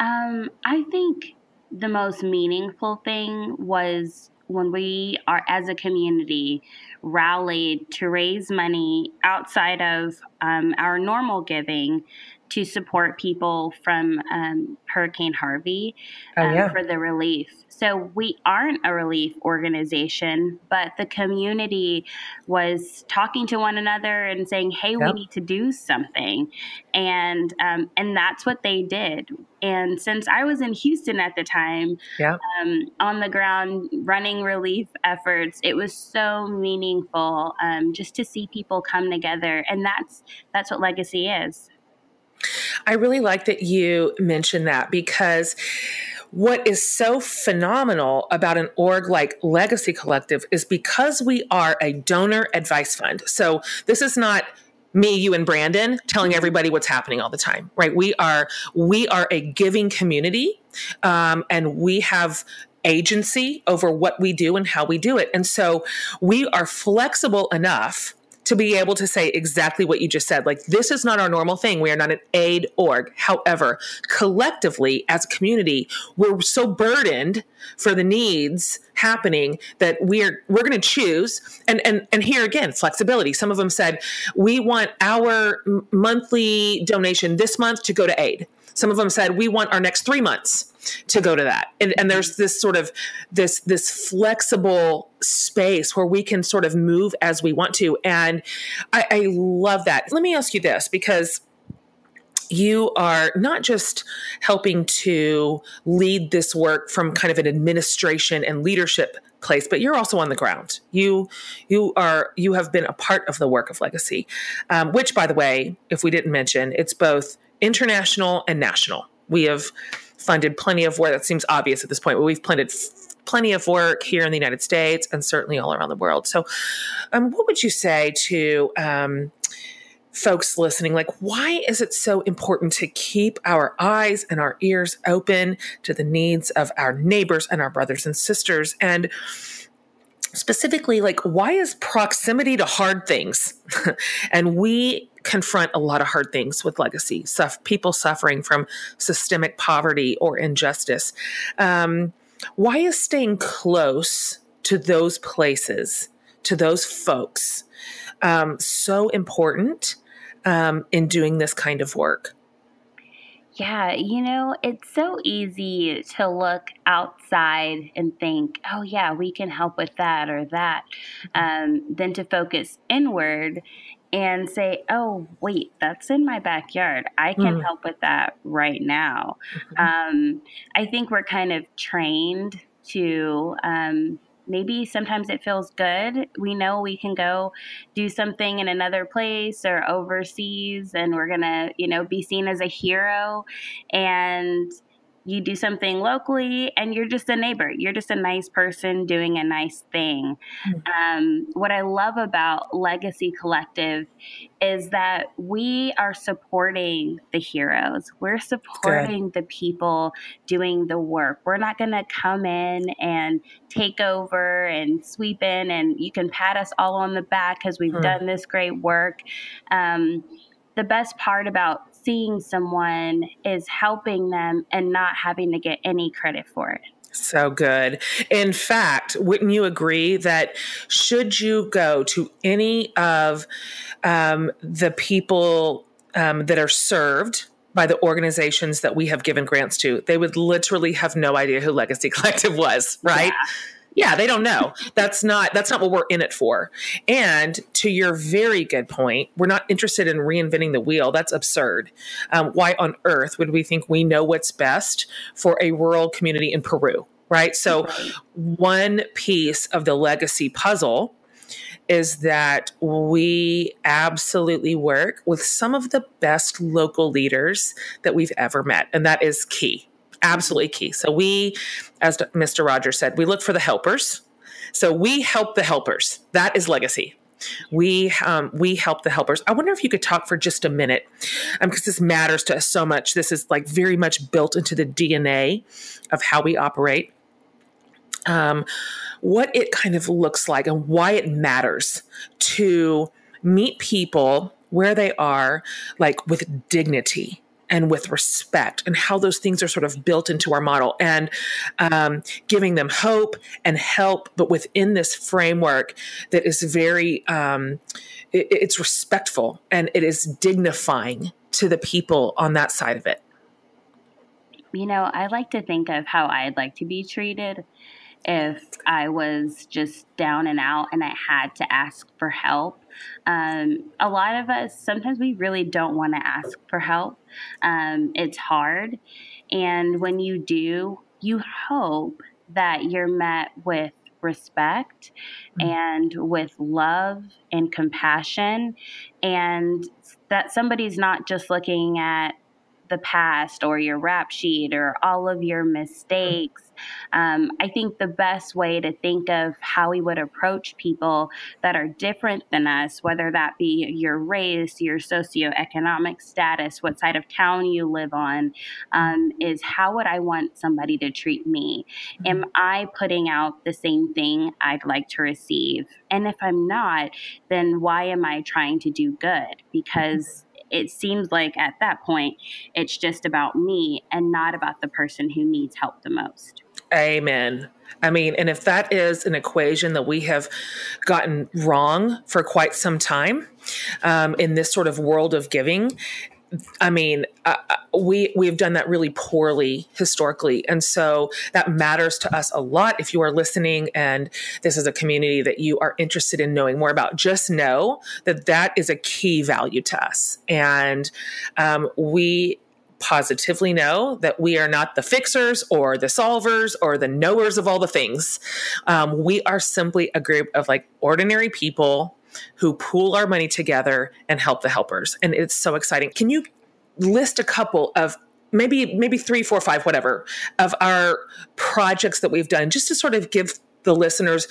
Speaker 4: Um, I think the most meaningful thing was when we are as a community rallied to raise money outside of um, our normal giving to support people from um, Hurricane Harvey
Speaker 2: oh,
Speaker 4: um,
Speaker 2: yeah.
Speaker 4: for the relief. So we aren't a relief organization, but the community was talking to one another and saying, "Hey, yep. we need to do something," and um, and that's what they did. And since I was in Houston at the time,
Speaker 2: yeah.
Speaker 4: um, on the ground running relief efforts, it was so meaningful um, just to see people come together, and that's that's what legacy is.
Speaker 2: I really like that you mentioned that because what is so phenomenal about an org like Legacy Collective is because we are a donor advice fund. So this is not me you and brandon telling everybody what's happening all the time right? We are we are a giving community um, and we have agency over what we do and how we do it. And so we are flexible enough to be able to say exactly what you just said. Like, this is not our normal thing. We are not an aid org. However, collectively as a community, we're so burdened for the needs happening that we're we're going to choose and and and here again flexibility some of them said we want our monthly donation this month to go to aid some of them said we want our next three months to go to that. And, and there's this sort of this this flexible space where we can sort of move as we want to. And I, I love that. Let me ask you this because you are not just helping to lead this work from kind of an administration and leadership place but you're also on the ground you you are you have been a part of the work of legacy um, which by the way if we didn't mention it's both international and national. We have funded plenty of work. That seems obvious at this point, but we've funded f- plenty of work here in the United States and certainly all around the world. So, um, what would you say to um, folks listening? Like, why is it so important to keep our eyes and our ears open to the needs of our neighbors and our brothers and sisters? And specifically like why is proximity to hard things and we confront a lot of hard things with legacy stuff people suffering from systemic poverty or injustice. Um, why is staying close to those places to those folks um, so important um, in doing this kind of work?
Speaker 4: Yeah, you know, it's so easy to look outside and think, oh, yeah, we can help with that or that, um, than to focus inward and say, oh, wait, that's in my backyard. I can mm. help with that right now. Mm-hmm. Um, I think we're kind of trained to um, maybe sometimes it feels good. We know we can go do something in another place or overseas and we're going to, you know, be seen as a hero. And you do something locally and you're just a neighbor. You're just a nice person doing a nice thing. Mm-hmm. Um, what I love about Legacy Collective is that we are supporting the heroes. We're supporting Good. the people doing the work. We're not going to come in and take over and sweep in and you can pat us all on the back because we've mm. done this great work. Um, the best part about seeing someone is helping them and not having to get any credit for it.
Speaker 2: So good. In fact, wouldn't you agree that should you go to any of um, the people um, that are served by the organizations that we have given grants to, they would literally have no idea who Legacy Collective was, right? Yeah yeah they don't know. That's not that's not what we're in it for. And to your very good point we're not interested in reinventing the wheel. That's absurd. Um, why on earth would we think we know what's best for a rural community in peru right? So right. one piece of the legacy puzzle is that we absolutely work with some of the best local leaders that we've ever met and that is key absolutely key. So we, as Mr. Rogers said, we look for the helpers. So we help the helpers. That is legacy. We um, we help the helpers. I wonder if you could talk for just a minute, because um, this matters to us so much. This is like very much built into the DNA of how we operate. Um, what it kind of looks like and why it matters to meet people where they are, like with dignity and with respect and how those things are sort of built into our model and um, giving them hope and help but within this framework that is very um, it, it's respectful and it is dignifying to the people on that side of it.
Speaker 4: You know i like to think of how i'd like to be treated if I was just down and out and I had to ask for help. Um, a lot of us, sometimes we really don't want to ask for help. Um, it's hard. And when you do, you hope that you're met with respect mm-hmm. and with love and compassion, and that somebody's not just looking at the past or your rap sheet or all of your mistakes. Um, I think the best way to think of how we would approach people that are different than us, whether that be your race, your socioeconomic status, what side of town you live on, um, is how would I want somebody to treat me? Mm-hmm. Am I putting out the same thing I'd like to receive? And if I'm not, then why am I trying to do good? Because it seems like at that point it's just about me and not about the person who needs help the most.
Speaker 2: Amen. I mean, and if that is an equation that we have gotten wrong for quite some time um, in this sort of world of giving, I mean, uh, uh, we we've done that really poorly historically, and so that matters to us a lot. If you are listening, and this is a community that you are interested in knowing more about, just know that that is a key value to us, and um, we positively know that we are not the fixers or the solvers or the knowers of all the things. Um, we are simply a group of like ordinary people who pool our money together and help the helpers. And it's so exciting. Can you list a couple of maybe maybe three, four, five, whatever of our projects that we've done, just to sort of give the listeners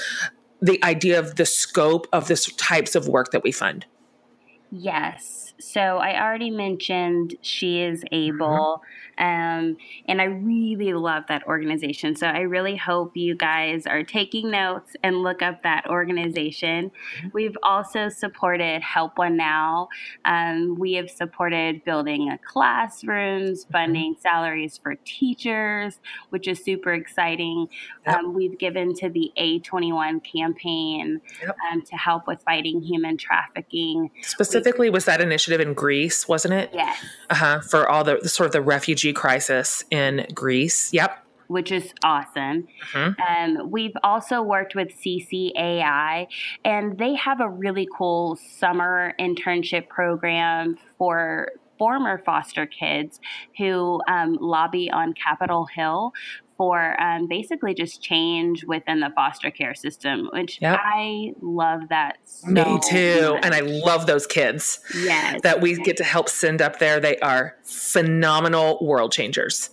Speaker 2: the idea of the scope of the types of work that we fund?
Speaker 4: Yes. So I already mentioned She is Able. Mm-hmm. Um, and I really love that organization. So I really hope you guys are taking notes and look up that organization. Mm-hmm. We've also supported Help One Now. Um, we have supported building classrooms, mm-hmm. funding salaries for teachers, which is super exciting. Yep. Um, we've given to the A21 campaign yep. Um, to help with fighting human trafficking.
Speaker 2: Specifically, we, was that initiative in Greece, wasn't it?
Speaker 4: Yes.
Speaker 2: Uh huh. For all the, the sort of the refugee refugee crisis in Greece. Yep.
Speaker 4: Which is awesome. Mm-hmm. Um, we've also worked with CCAI, and they have a really cool summer internship program for former foster kids who um, lobby on Capitol Hill for um, basically just change within the foster care system, which yep. I love that. So
Speaker 2: Me too. Much. And I love those kids
Speaker 4: yes.
Speaker 2: that we get to help send up there. They are phenomenal world changers.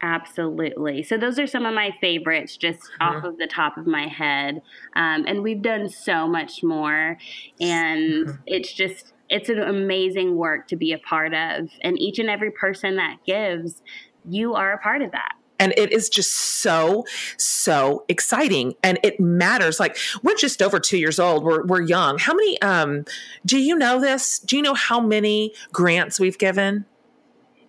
Speaker 4: Absolutely. So those are some of my favorites, just mm-hmm. off of the top of my head. Um, and we've done so much more, and mm-hmm. it's just it's an amazing work to be a part of. And each and every person that gives, you are a part of that.
Speaker 2: And it is just so so exciting. And it matters. Like we're just over two years old. We're, we're young. How many um do you know this? Do you know how many grants we've given?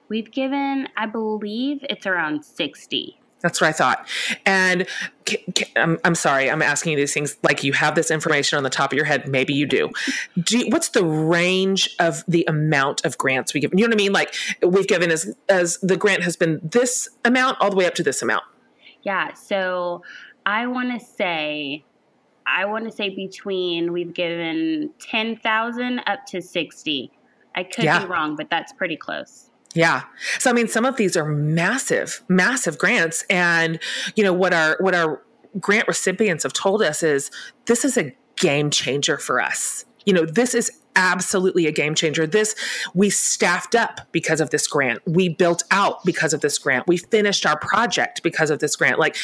Speaker 4: We've given i believe it's around 60
Speaker 2: that's what I thought. And I'm, I'm sorry, I'm asking you these things like you have this information on the top of your head. Maybe you do. do you, what's the range of the amount of grants we give? You know what I mean? Like we've given as as the grant has been this amount all the way up to this amount.
Speaker 4: Yeah. So I want to say, I want to say between we've given ten thousand up to sixty. I could yeah. be wrong, but that's pretty close.
Speaker 2: Yeah. So I mean some of these are massive, massive grants and you know what our what our grant recipients have told us is this is a game changer for us. You know, this is absolutely a game changer. This we staffed up because of this grant. We built out because of this grant. We finished our project because of this grant. Like,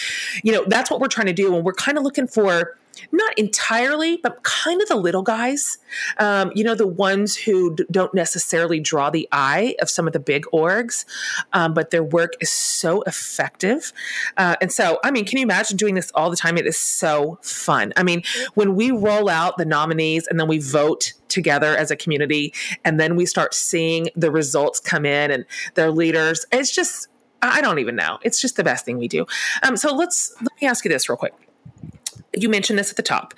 Speaker 2: you know, that's what we're trying to do and we're kind of looking for not entirely, but kind of the little guys. Um, you know, the ones who d- don't necessarily draw the eye of some of the big orgs, um, but their work is so effective. Uh, and so, I mean, can you imagine doing this all the time? It is so fun. I mean, when we roll out the nominees and then we vote together as a community, and then we start seeing the results come in and their leaders, it's just, I don't even know. It's just the best thing we do. Um, so let's let me ask you this real quick you mentioned this at the top.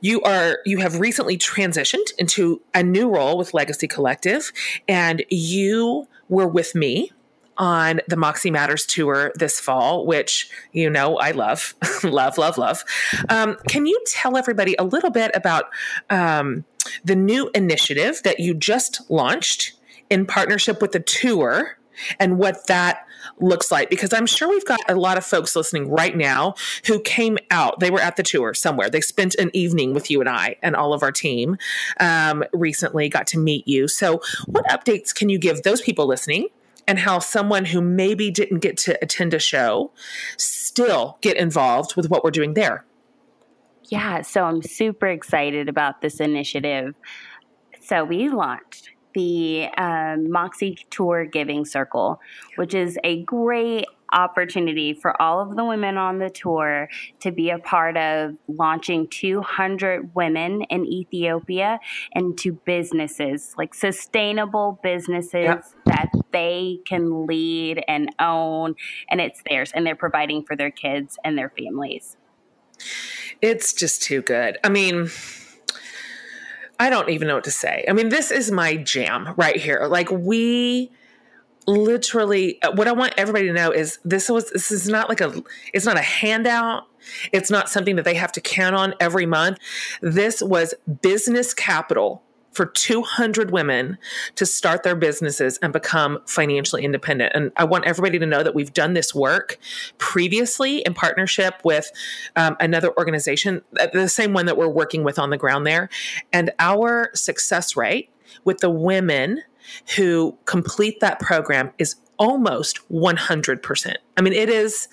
Speaker 2: You are you have recently transitioned into a new role with Legacy Collective, and you were with me on the Moxie Matters tour this fall, which you know I love, love, love, love. Um, can you tell everybody a little bit about um, the new initiative that you just launched in partnership with the tour and what that looks like because I'm sure we've got a lot of folks listening right now who came out. They were at the tour somewhere. They spent an evening with you and I and all of our team um, recently, got to meet you. So, what updates can you give those people listening? And how someone who maybe didn't get to attend a show still get involved with what we're doing there.
Speaker 4: Yeah, so I'm super excited about this initiative. So we launched the um, Moxie Tour Giving Circle, which is a great opportunity for all of the women on the tour to be a part of launching 200 women in Ethiopia into businesses, like sustainable businesses yep. that they can lead and own, and it's theirs, and they're providing for their kids and their families.
Speaker 2: It's just too good. I mean, I don't even know what to say. I mean, this is my jam right here. Like we literally uh, what I want everybody to know is this was this is not like a it's not a handout. It's not something that they have to count on every month. This was business capital for 200 women to start their businesses and become financially independent. And I want everybody to know that we've done this work previously in partnership with um, another organization, uh, the same one that we're working with on the ground there. And our success rate with the women who complete that program is almost 100%. I mean it is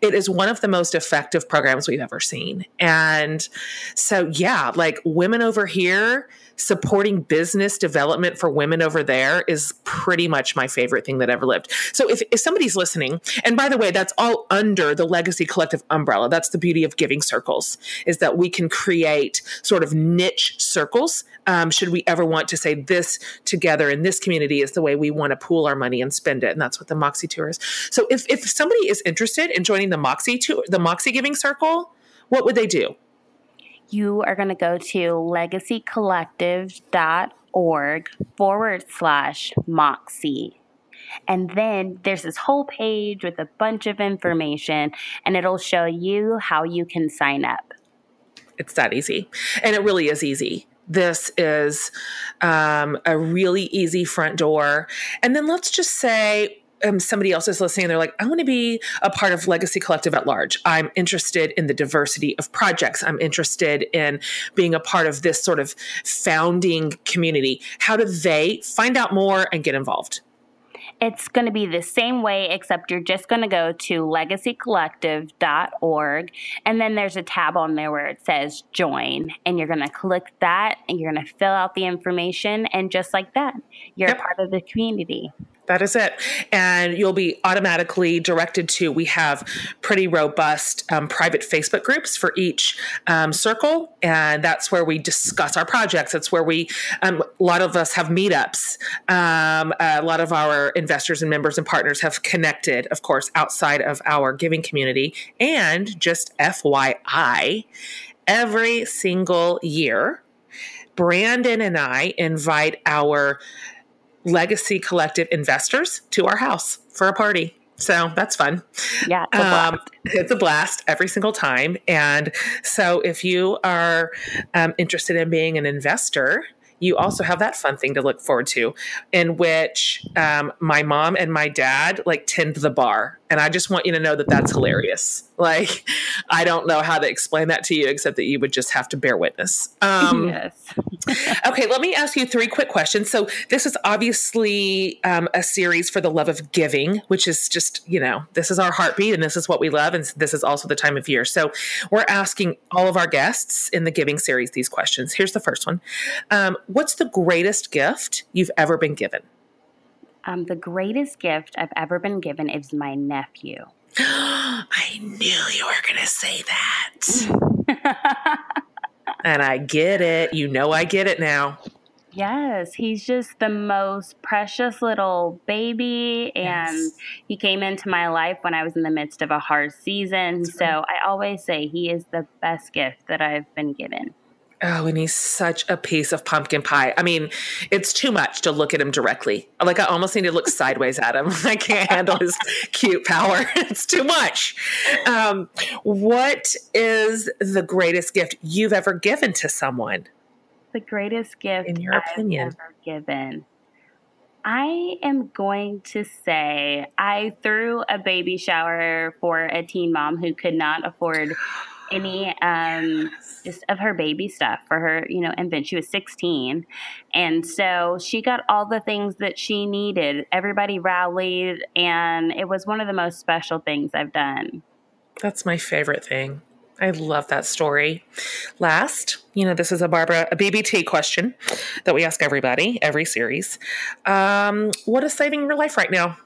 Speaker 2: it is one of the most effective programs we've ever seen. And so yeah, like women over here supporting business development for women over there is pretty much my favorite thing that ever lived. So if, if somebody's listening, and by the way, that's all under the Legacy Collective umbrella. That's the beauty of giving circles, is that we can create sort of niche circles. Um, should we ever want to say this together in this community is the way we want to pool our money and spend it, and that's what the Moxie Tour is. So if if somebody is interested in joining the Moxie Tour, the Moxie Giving Circle, what would they do?
Speaker 4: You are going to go to legacycollective.org forward slash Moxie. And then there's this whole page with a bunch of information, and it'll show you how you can sign up.
Speaker 2: It's that easy. And it really is easy. This is um, a really easy front door. And then let's just say um, somebody else is listening they're like, I want to be a part of Legacy Collective at large. I'm interested in the diversity of projects. I'm interested in being a part of this sort of founding community. How do they find out more and get involved?
Speaker 4: It's going to be the same way, except you're just going to go to legacycollective.org. And then there's a tab on there where it says join. And you're going to click that and you're going to fill out the information. And just like that, you're yep. a part of the community.
Speaker 2: That is it. And you'll be automatically directed to, we have pretty robust um, private Facebook groups for each um, circle. And that's where we discuss our projects. It's where we, um, a lot of us have meetups. Um, a lot of our investors and members and partners have connected, of course, outside of our giving community. And just FYI, every single year, Brandon and I invite our Legacy Collective investors to our house for a party. So that's fun.
Speaker 4: Yeah, it's a, um,
Speaker 2: it's a blast every single time. And so if you are um, interested in being an investor, you also have that fun thing to look forward to, in which um, my mom and my dad like tend the bar. And I just want you to know that that's hilarious. Like, I don't know how to explain that to you except that you would just have to bear witness. Um,
Speaker 4: yes.
Speaker 2: okay, let me ask you three quick questions. So, this is obviously um, a series for the love of giving, which is just, you know, this is our heartbeat and this is what we love. And this is also the time of year. So, we're asking all of our guests in the giving series these questions. Here's the first one um, What's the greatest gift you've ever been given?
Speaker 4: Um, the greatest gift I've ever been given is my nephew.
Speaker 2: I knew you were going to say that. and I get it. You know, I get it now.
Speaker 4: Yes, he's just the most precious little baby. And yes. he came into my life when I was in the midst of a hard season. That's so right. I always say he is the best gift that I've been given.
Speaker 2: Oh, and he's such a piece of pumpkin pie. I mean, it's too much to look at him directly. Like I almost need to look sideways at him. I can't handle his cute power. It's too much. Um, what is the greatest gift you've ever given to someone?
Speaker 4: The greatest gift
Speaker 2: in your opinion
Speaker 4: I've ever given. I am going to say I threw a baby shower for a teen mom who could not afford any um, just of her baby stuff for her, you know, infant. She was 16. And so she got all the things that she needed. Everybody rallied, and it was one of the most special things I've done.
Speaker 2: That's my favorite thing. I love that story. Last, you know, this is a Barbara, a BBT question that we ask everybody, every series. Um, what is saving your life right now?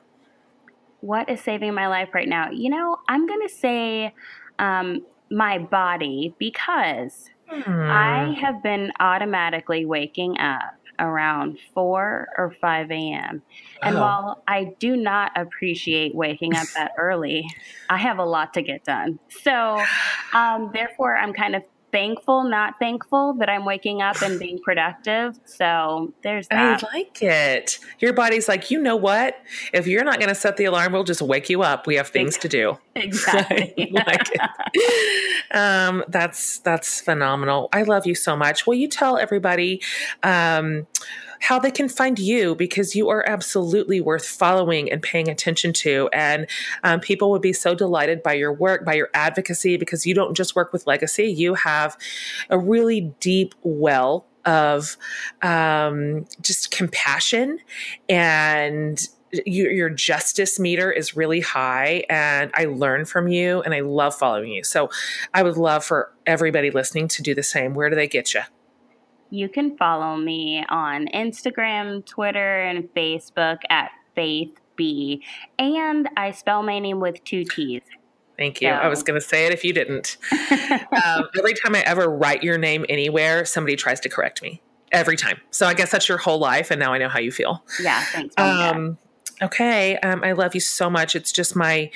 Speaker 4: What is saving my life right now? You know, I'm going to say um, my body because mm. I have been automatically waking up around 4 or 5 a.m. And oh. while I do not appreciate waking up that early, I have a lot to get done. So, um, therefore, I'm kind of thankful, not thankful that I'm waking up and being productive. So there's that.
Speaker 2: I like it. Your body's like, you know what? If you're not going to set the alarm, we'll just wake you up. We have things to do.
Speaker 4: Exactly. like
Speaker 2: um, that's that's phenomenal. I love you so much. Will you tell everybody? Um, how they can find you because you are absolutely worth following and paying attention to. And um, people would be so delighted by your work, by your advocacy, because you don't just work with legacy, you have a really deep well of um, just compassion and your, your, justice meter is really high and I learn from you and I love following you. So I would love for everybody listening to do the same. Where do they get you?
Speaker 4: You can follow me on Instagram, Twitter, and Facebook at Faith B. And I spell my name with two T's.
Speaker 2: Thank you. So. I was going to say it if you didn't. um, every time I ever write your name anywhere, somebody tries to correct me. Every time. So I guess that's your whole life, and now I know how you feel.
Speaker 4: Yeah, thanks. Um,
Speaker 2: Okay. Um, I love you so much. It's just my,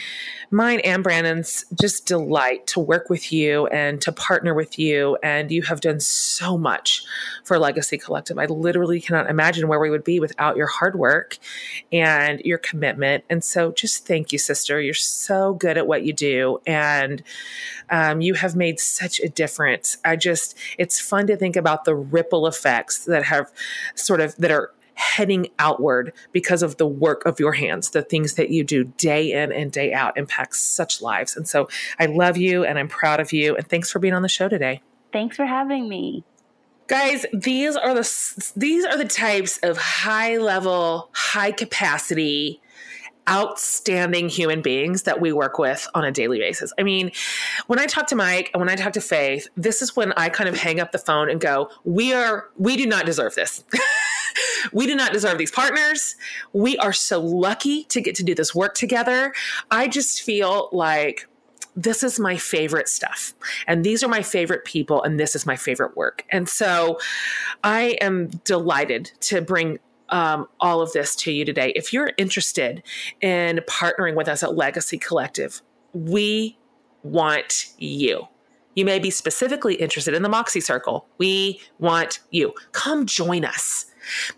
Speaker 2: mine and Brandon's just delight to work with you and to partner with you. And you have done so much for Legacy Collective. I literally cannot imagine where we would be without your hard work and your commitment. And so just thank you, sister. You're so good at what you do. And um, you have made such a difference. I just, it's fun to think about the ripple effects that have sort of, that are heading outward because of the work of your hands. The things that you do day in and day out impacts such lives. And so I love you and I'm proud of you. And thanks for being on the show today.
Speaker 4: Thanks for having me.
Speaker 2: Guys, these are the these are the types of high level, high capacity outstanding human beings that we work with on a daily basis. I mean, when I talk to Mike and when I talk to Faith, this is when I kind of hang up the phone and go, "We are we do not deserve this." we do not deserve these partners. We are so lucky to get to do this work together. I just feel like this is my favorite stuff. And these are my favorite people. And this is my favorite work. And so I am delighted to bring um, all of this to you today. If you're interested in partnering with us at Legacy Collective, we want you. You may be specifically interested in the Moxie Circle. We want you. Come join us.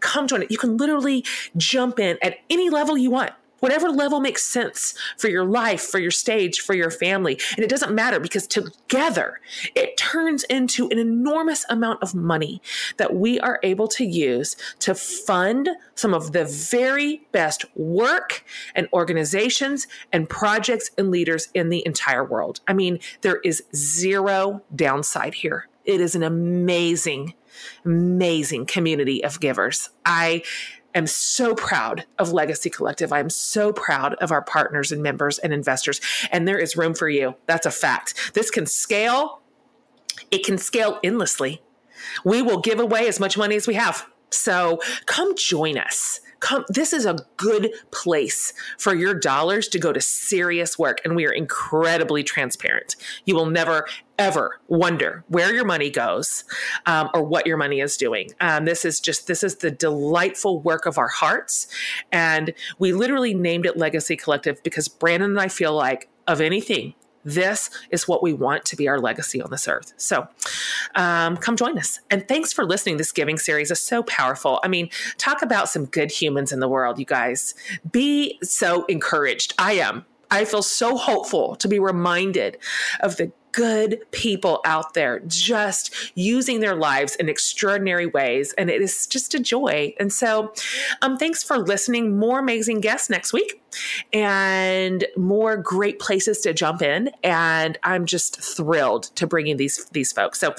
Speaker 2: Come join it. You can literally jump in at any level you want whatever level makes sense for your life, for your stage, for your family. And it doesn't matter because together it turns into an enormous amount of money that we are able to use to fund some of the very best work and organizations and projects and leaders in the entire world. I mean, there is zero downside here. It is an amazing, amazing community of givers. I am so proud of Legacy Collective. I'm so proud of our partners and members and investors. And there is room for you. That's a fact. This can scale, it can scale endlessly. We will give away as much money as we have. So come join us come this is a good place for your dollars to go to serious work and we are incredibly transparent you will never ever wonder where your money goes um, or what your money is doing um, this is just this is the delightful work of our hearts and we literally named it legacy collective because brandon and i feel like of anything this is what we want to be our legacy on this earth. So um, come join us. And thanks for listening. This giving series is so powerful. I mean, talk about some good humans in the world, you guys. Be so encouraged. I am. I feel so hopeful to be reminded of the good people out there just using their lives in extraordinary ways. And it is just a joy. And so, um, thanks for listening. More amazing guests next week and more great places to jump in. And I'm just thrilled to bring in these, these folks. So,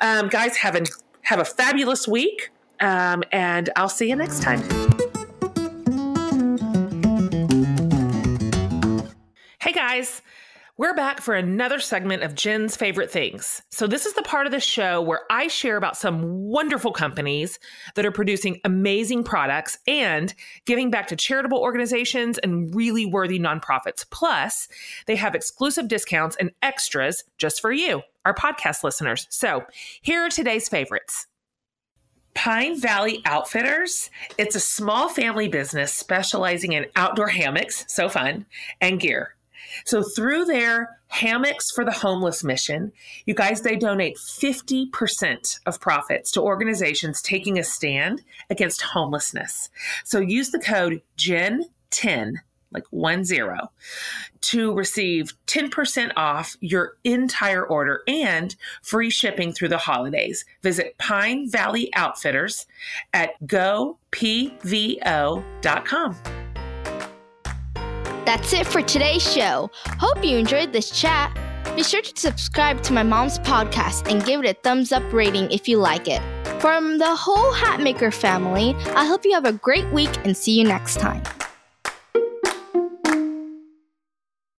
Speaker 2: um, guys, have, an, have a fabulous week. Um, and I'll see you next time. Hey guys. We're back for another segment of Jen's favorite things. So, this is the part of the show where I share about some wonderful companies that are producing amazing products and giving back to charitable organizations and really worthy nonprofits. Plus, they have exclusive discounts and extras just for you, our podcast listeners. So, here are today's favorites. Pine Valley Outfitters. It's a small family business specializing in outdoor hammocks, so fun, and gear. So through their Hammocks for the Homeless mission, you guys, they donate 50% of profits to organizations taking a stand against homelessness. So use the code GEN10 like one zero, to receive 10% off your entire order and free shipping through the holidays. Visit Pine Valley Outfitters at gopvo.com.
Speaker 1: That's it for today's show. Hope you enjoyed this chat. Be sure to subscribe to my mom's podcast and give it a thumbs up rating if you like it. From the whole Hatmaker family, I hope you have a great week and see you next time.